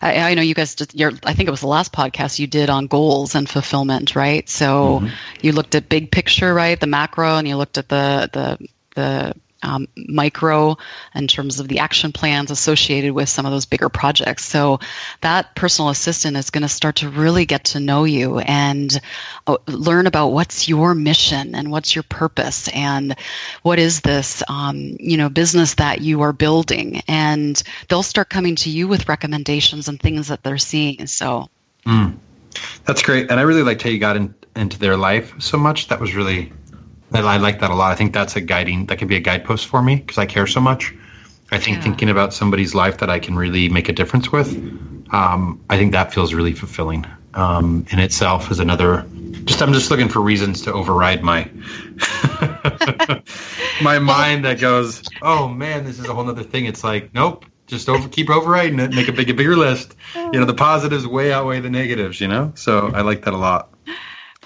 I, I know you guys did your. I think it was the last podcast you did on goals and fulfillment, right? So mm-hmm. you looked at big picture, right, the macro, and you looked at the the the um, micro in terms of the action plans associated with some of those bigger projects. So that personal assistant is going to start to really get to know you and uh, learn about what's your mission and what's your purpose and what is this um, you know business that you are building. And they'll start coming to you with recommendations and things that they're seeing. So. Mm. That's great, and I really liked how you got in, into their life so much. That was really I like that a lot. I think that's a guiding, that can be a guidepost for me because I care so much. I think yeah. thinking about somebody's life that I can really make a difference with, um, I think that feels really fulfilling um, in itself is another. Just I'm just looking for reasons to override my [LAUGHS] my mind that goes, oh man, this is a whole other thing. It's like, nope, just over keep overriding it, make a big a bigger list. You know, the positives way outweigh the negatives. You know, so I like that a lot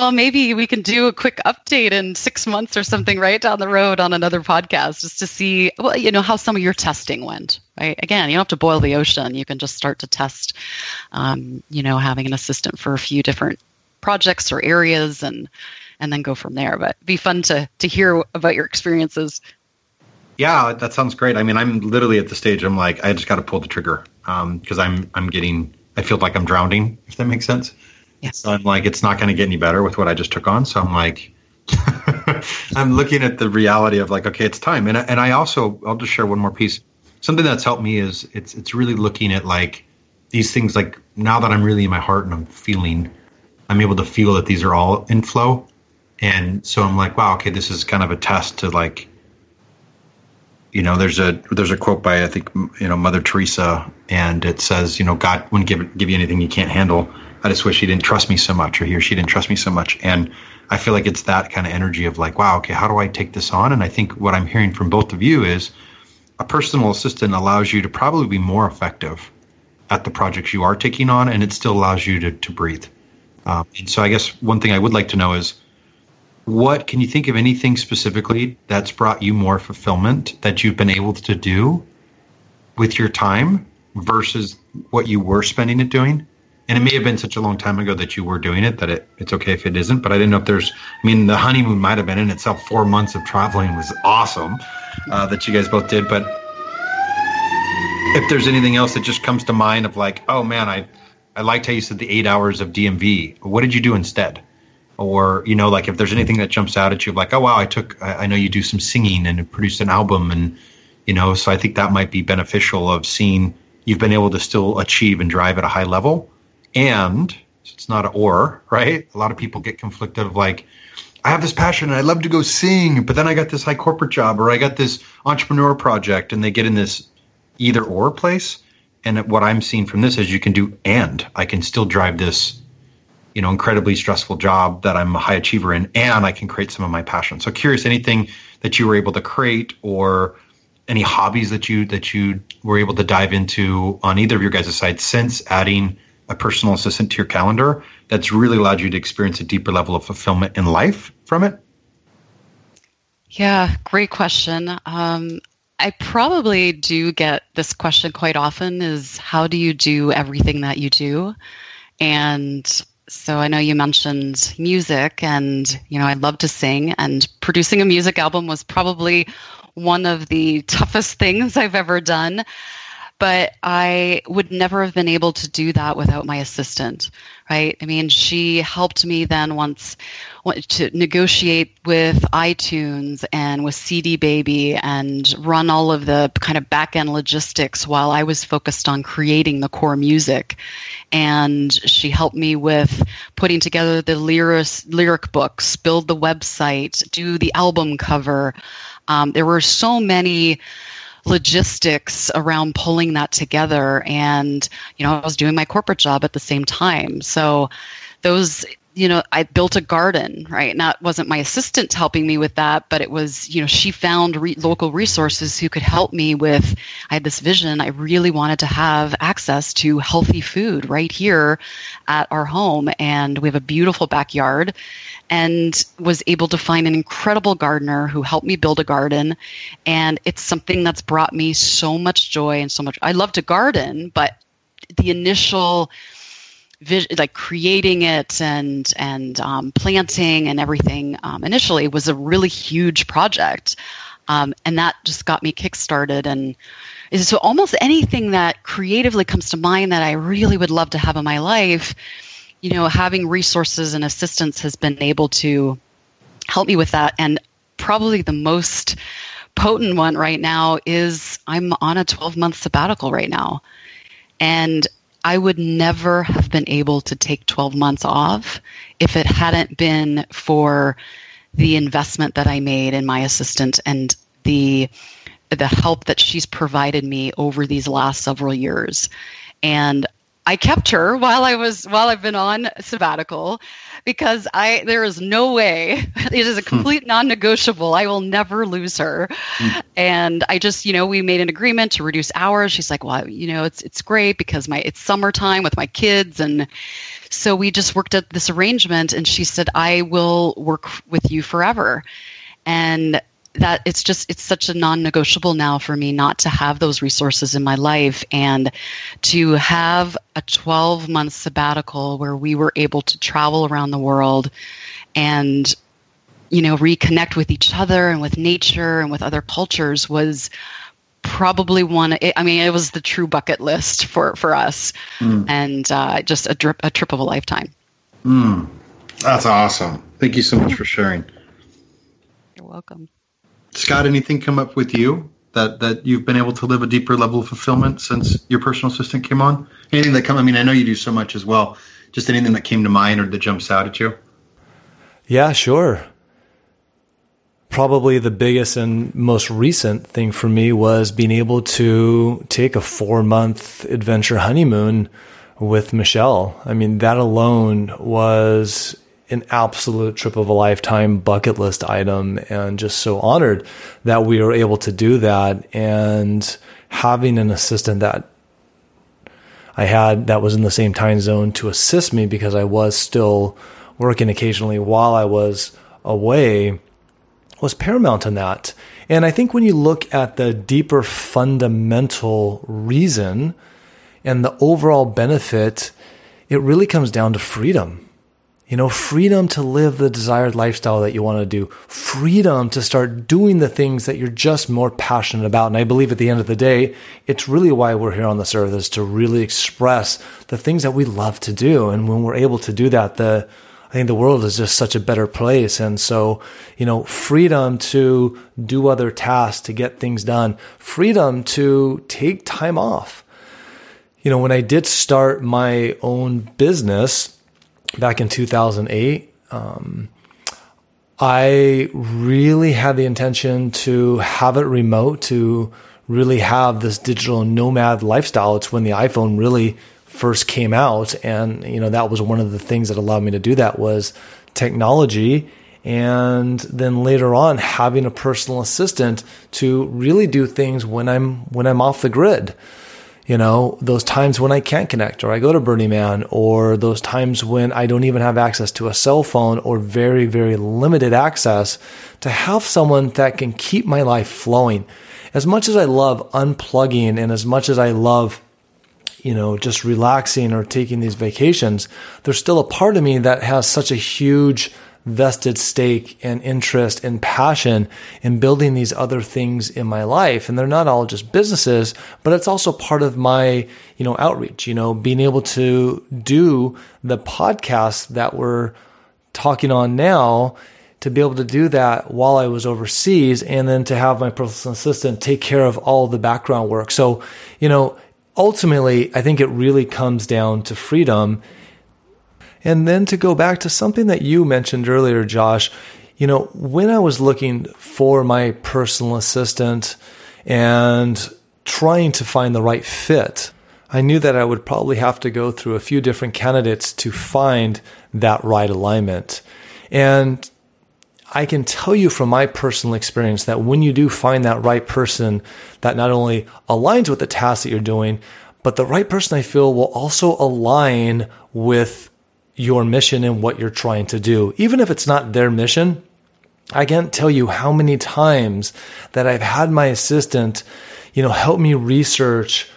well, maybe we can do a quick update in six months or something right down the road on another podcast just to see, well, you know, how some of your testing went. Right? Again, you don't have to boil the ocean. You can just start to test, um, you know, having an assistant for a few different projects or areas and and then go from there. But be fun to to hear about your experiences. Yeah, that sounds great. I mean, I'm literally at the stage. I'm like, I just got to pull the trigger because um, I'm I'm getting. I feel like I'm drowning. If that makes sense. Yes. So I'm like, it's not going to get any better with what I just took on. So I'm like, [LAUGHS] I'm looking at the reality of like, okay, it's time. And and I also, I'll just share one more piece. Something that's helped me is it's it's really looking at like these things. Like now that I'm really in my heart and I'm feeling, I'm able to feel that these are all in flow. And so I'm like, wow, okay, this is kind of a test to like, you know, there's a there's a quote by I think you know Mother Teresa, and it says, you know, God wouldn't give give you anything you can't handle I just wish he didn't trust me so much, or he or she didn't trust me so much. And I feel like it's that kind of energy of like, wow, okay, how do I take this on? And I think what I'm hearing from both of you is a personal assistant allows you to probably be more effective at the projects you are taking on, and it still allows you to, to breathe. Um, and so I guess one thing I would like to know is what can you think of anything specifically that's brought you more fulfillment that you've been able to do with your time versus what you were spending it doing? And it may have been such a long time ago that you were doing it that it, it's okay if it isn't but i didn't know if there's i mean the honeymoon might have been in itself. Four months of traveling was awesome uh, that you guys both did but if there's anything else that just comes to mind of like oh man i i liked how you said the eight hours of dmv what did you do instead? Or you know like if there's anything that jumps out at you like oh wow i took i, I know you do some singing and produced an album and you know so i think that might be beneficial of seeing you've been able to still achieve and drive at a high level and it's not an or, right? A lot of people get conflicted of like, I have this passion and I love to go sing, but then I got this high corporate job or I got this entrepreneur project and they get in this either or place. And what I'm seeing from this is you can do and I can still drive this, you know, incredibly stressful job that I'm a high achiever in and I can create some of my passion. So curious anything that you were able to create or any hobbies that you that you were able to dive into on either of your guys' sides since adding a personal assistant to your calendar that's really allowed you to experience a deeper level of fulfillment in life from it? Yeah, great question. Um, I probably do get this question quite often is how do you do everything that you do? And so I know you mentioned music and you know I love to sing and producing a music album was probably one of the [LAUGHS] toughest things I've ever done. But I would never have been able to do that without my assistant, right? I mean, she helped me then once to negotiate with iTunes and with CD Baby and run all of the kind of back end logistics while I was focused on creating the core music. And she helped me with putting together the lyric, lyric books, build the website, do the album cover. Um, there were so many logistics around pulling that together and you know i was doing my corporate job at the same time. So those you know i built a garden right? Not wasn't my assistant helping me with that but it was you know she found re- local resources who could help me with i had this vision. I really wanted to have access to healthy food right here at our home. And we have a beautiful backyard and was able to find an incredible gardener who helped me build a garden. And it's something that's brought me so much joy and so much. I love to garden, but the initial vision, like creating it and and um, planting and everything um, initially was a really huge project, um, and that just got me kickstarted and. So almost anything that creatively comes to mind that I really would love to have in my life, you know, having resources and assistance has been able to help me with that. And probably the most potent one right now is I'm on a 12 month sabbatical right now. And I would never have been able to take 12 months off if it hadn't been for the investment that I made in my assistant and the the help that she's provided me over these last several years. And I kept her while I was while I've been on sabbatical because I there is no way [LAUGHS] it is a hmm. complete non-negotiable. I will never lose her. Mm. And I just, you know, we made an agreement to reduce hours. She's like, "Well, you know, it's it's great because my it's summertime with my kids and so we just worked at this arrangement and she said, "I will work with you forever." And that it's just it's such a non-negotiable now for me not to have those resources in my life and to have a 12 month sabbatical where we were able to travel around the world and you know reconnect with each other and with nature and with other cultures was probably one i mean it was the true bucket list for for us mm. and uh, just a, drip, a trip of a lifetime mm. that's awesome thank you so much for sharing you're welcome Scott, anything come up with you that that you've been able to live a deeper level of fulfillment since your personal assistant came on? Anything that come? I mean, I know you do so much as well. Just anything that came to mind or that jumps out at you? Yeah, sure. Probably the biggest and most recent thing for me was being able to take a four month adventure honeymoon with Michelle. I mean, that alone was an absolute trip of a lifetime bucket list item and just so honored that we were able to do that and having an assistant that I had that was in the same time zone to assist me because I was still working occasionally while I was away was paramount in that. And I think when you look at the deeper fundamental reason and the overall benefit, it really comes down to freedom you know, freedom to live the desired lifestyle that you want to do, freedom to start doing the things that you're just more passionate about. And I believe at the end of the day, it's really why we're here on this earth is to really express the things that we love to do. And when we're able to do that, the, I think the world is just such a better place. And so, you know, freedom to do other tasks, to get things done, freedom to take time off. You know, when I did start my own business, back in 2008. Um, I really had the intention to have it remote, to really have this digital nomad lifestyle. It's when the iPhone really first came out, and you know that was one of the things that allowed me to do that was technology, and then later on having a personal assistant to really do things when I'm when I'm off the grid you know, those times when I can't connect or I go to Burning Man or those times when I don't even have access to a cell phone or very, very limited access to have someone that can keep my life flowing. As much as I love unplugging and as much as I love you know, just relaxing or taking these vacations, there's still a part of me that has such a huge vested stake and interest and passion in building these other things in my life. And they're not all just businesses, but it's also part of my, you know, outreach, you know, being able to do the podcast that we're talking on now to be able to do that while I was overseas and then to have my personal assistant take care of all the background work. So, you know, ultimately, I think it really comes down to freedom and then to go back to something that you mentioned earlier, Josh, you know, when I was looking for my personal assistant and trying to find the right fit, I knew that I would probably have to go through a few different candidates to find that right alignment. And I can tell you from my personal experience that when you do find that right person that not only aligns with the task that you're doing, but the right person I feel will also align with your mission and what you're trying to do. Even if it's not their mission, I can't tell you how many times that I've had my assistant, you know, help me research,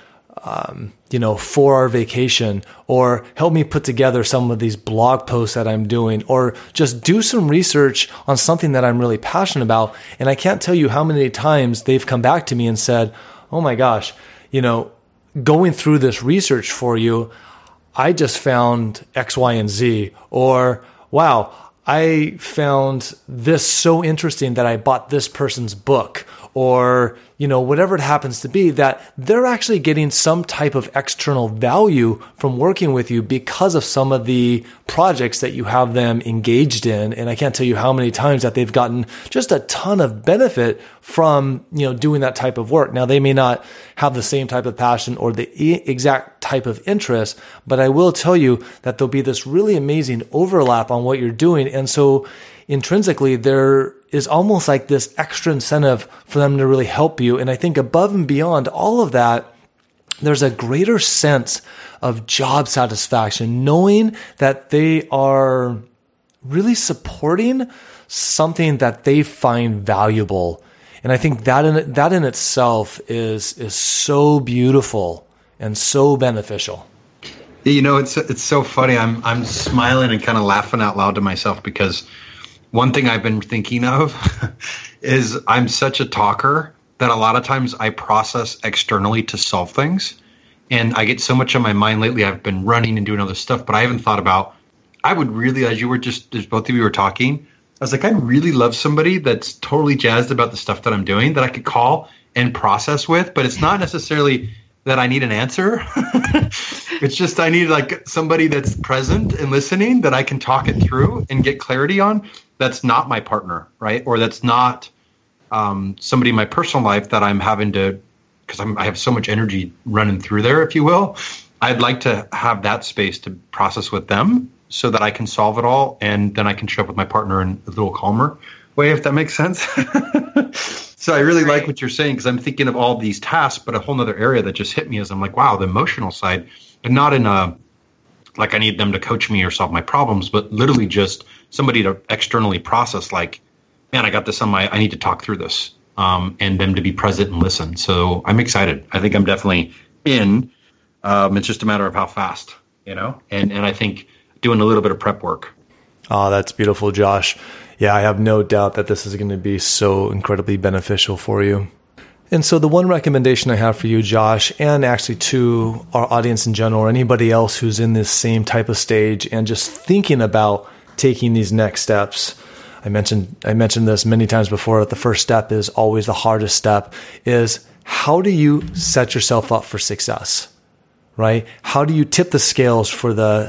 um, you know, for our vacation or help me put together some of these blog posts that I'm doing or just do some research on something that I'm really passionate about. And I can't tell you how many times they've come back to me and said, Oh my gosh, you know, going through this research for you, I just found X, Y, and Z, or wow, I found this so interesting that I bought this person's book, or you know whatever it happens to be that they're actually getting some type of external value from working with you because of some of the projects that you have them engaged in. And I can't tell you how many times that they've gotten just a ton of benefit from you know doing that type of work. Now they may not have the same type of passion or the exact type of interest but I will tell you that there'll be this really amazing overlap on what you're doing. And so intrinsically there is almost like this extra incentive for them to really help you. And I think above and beyond all of that, there's a greater sense of job satisfaction, knowing that they are really supporting something that they find valuable. And I think that in, that in itself is, is so beautiful and so beneficial. You know, it's, it's so funny. I'm, I'm smiling and kind of laughing out loud to myself because one thing I've been thinking of [LAUGHS] is I'm such a talker that a lot of times I process externally to solve things. And I get so much on my mind lately. I've been running and doing other stuff, but I haven't thought about. I would really, as you were just, as both of you were talking, I was like, I really love somebody that's totally jazzed about the stuff that I'm doing that I could call and process with, but it's not necessarily that I need an answer. [LAUGHS] it's just I need like somebody that's present and listening that I can talk it through and get clarity on that's not my partner, right? Or that's not um, somebody in my personal life that I'm having to, because I have so much energy running through there, if you will. I'd like to have that space to process with them so that I can solve it all, and then I can show up with my partner in a little calmer way, if that makes sense. [LAUGHS] so I really right. like what you're saying because I'm thinking of all these tasks, but a whole other area that just hit me is I'm like, wow, the emotional side, but not in a like I need them to coach me or solve my problems, but literally just somebody to externally process like, man, I got this on my, I need to talk through this. Um, and them to be present and listen. So I'm excited. I think I'm definitely in. Um, it's just a matter of how fast, you know, and, and I think doing a little bit of prep work. Oh, that's beautiful, Josh. Yeah, I have no doubt that this is going to be so incredibly beneficial for you. And so, the one recommendation I have for you, Josh, and actually to our audience in general, or anybody else who's in this same type of stage and just thinking about taking these next steps. I mentioned I mentioned this many times before. That the first step is always the hardest step. Is how do you set yourself up for success? Right? How do you tip the scales for the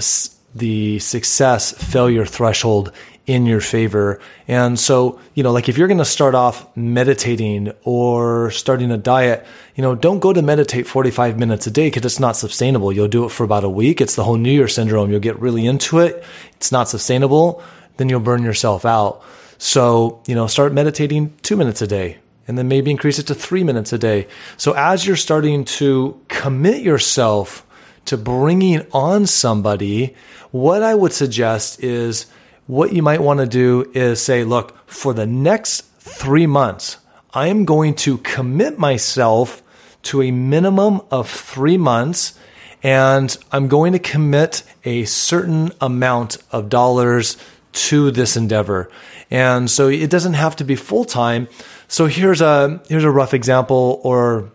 the success failure threshold in your favor. And so, you know, like if you're going to start off meditating or starting a diet, you know, don't go to meditate 45 minutes a day because it's not sustainable. You'll do it for about a week. It's the whole New Year syndrome. You'll get really into it. It's not sustainable. Then you'll burn yourself out. So, you know, start meditating two minutes a day and then maybe increase it to three minutes a day. So as you're starting to commit yourself to bringing on somebody, what I would suggest is what you might want to do is say, look, for the next three months, I am going to commit myself to a minimum of three months and I'm going to commit a certain amount of dollars to this endeavor. And so it doesn't have to be full time. So here's a here's a rough example or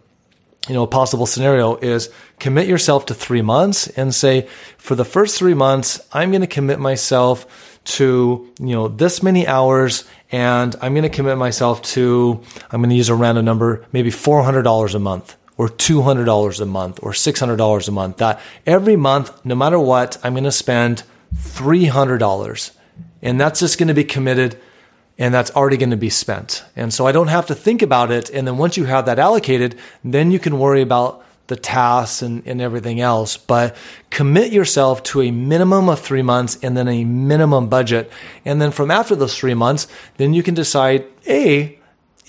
you know a possible scenario is commit yourself to 3 months and say for the first 3 months I'm going to commit myself to you know this many hours and I'm going to commit myself to I'm going to use a random number maybe $400 a month or $200 a month or $600 a month that every month no matter what I'm going to spend $300 and that's just going to be committed and that's already going to be spent. And so I don't have to think about it. And then once you have that allocated, then you can worry about the tasks and, and everything else. But commit yourself to a minimum of three months and then a minimum budget. And then from after those three months, then you can decide, A,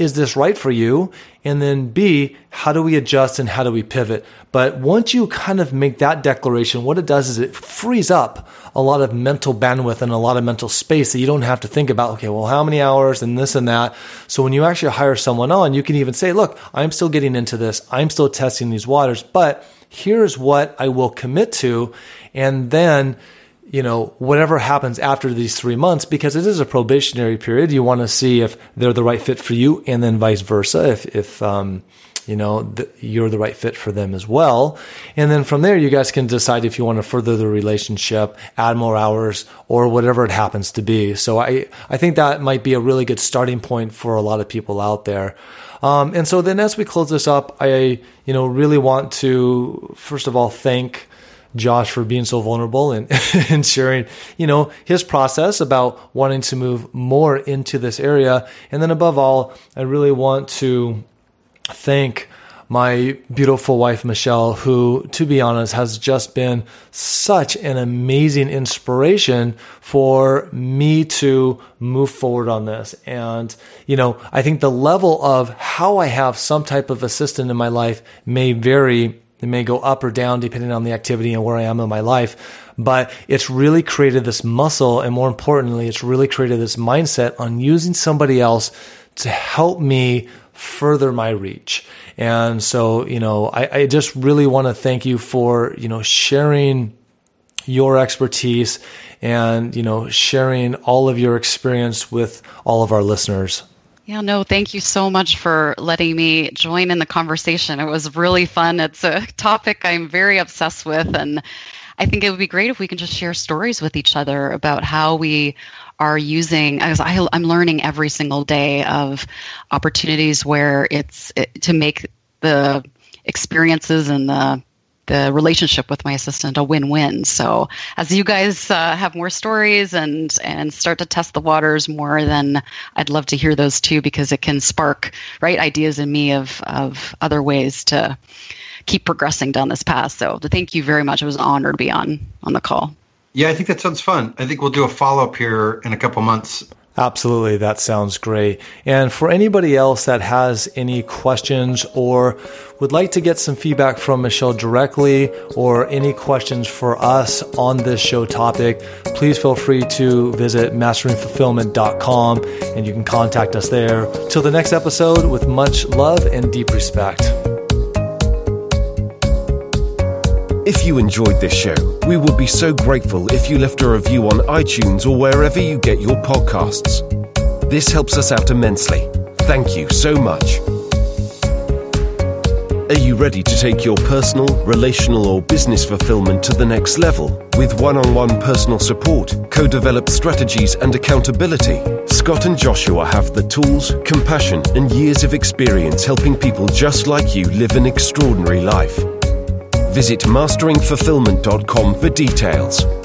is this right for you? And then B, how do we adjust and how do we pivot? But once you kind of make that declaration, what it does is it frees up a lot of mental bandwidth and a lot of mental space that you don't have to think about, okay, well, how many hours and this and that. So when you actually hire someone on, you can even say, look, I'm still getting into this. I'm still testing these waters, but here's what I will commit to. And then you know, whatever happens after these three months, because it is a probationary period. You want to see if they're the right fit for you, and then vice versa. If, if, um, you know, th- you're the right fit for them as well. And then from there, you guys can decide if you want to further the relationship, add more hours, or whatever it happens to be. So I, I think that might be a really good starting point for a lot of people out there. Um, and so then as we close this up, I, you know, really want to, first of all, thank, Josh for being so vulnerable and, [LAUGHS] and sharing, you know, his process about wanting to move more into this area. And then above all, I really want to thank my beautiful wife, Michelle, who, to be honest, has just been such an amazing inspiration for me to move forward on this. And, you know, I think the level of how I have some type of assistant in my life may vary it may go up or down depending on the activity and where I am in my life. But it's really created this muscle. And more importantly, it's really created this mindset on using somebody else to help me further my reach. And so, you know, I, I just really want to thank you for, you know, sharing your expertise and, you know, sharing all of your experience with all of our listeners. Yeah, no, thank you so much for letting me join in the conversation. It was really fun. It's a [LAUGHS] topic I'm very obsessed with. And I think it would be great if we can just share stories with each other about how we are using, as I, am learning every single day of opportunities where it's it, to make the experiences and the the relationship with my assistant a win-win. So as you guys uh, have more stories and and start to test the waters more, then I'd love to hear those too because it can spark right ideas in me of of other ways to keep progressing down this path. So thank you very much. It was an honor to be on on the call. Yeah, I think that sounds fun. I think we'll do a follow up here in a couple months Absolutely, that sounds great. And for anybody else that has any questions or would like to get some feedback from Michelle directly or any questions for us on this show topic, please feel free to visit masteringfulfillment.com and you can contact us there. Till the next episode, with much love and deep respect. If you enjoyed this show, we would be so grateful if you left a review on iTunes or wherever you get your podcasts. This helps us out immensely. Thank you so much. Are you ready to take your personal, relational, or business fulfillment to the next level? With one on one personal support, co developed strategies, and accountability, Scott and Joshua have the tools, compassion, and years of experience helping people just like you live an extraordinary life. Visit masteringfulfillment.com for details.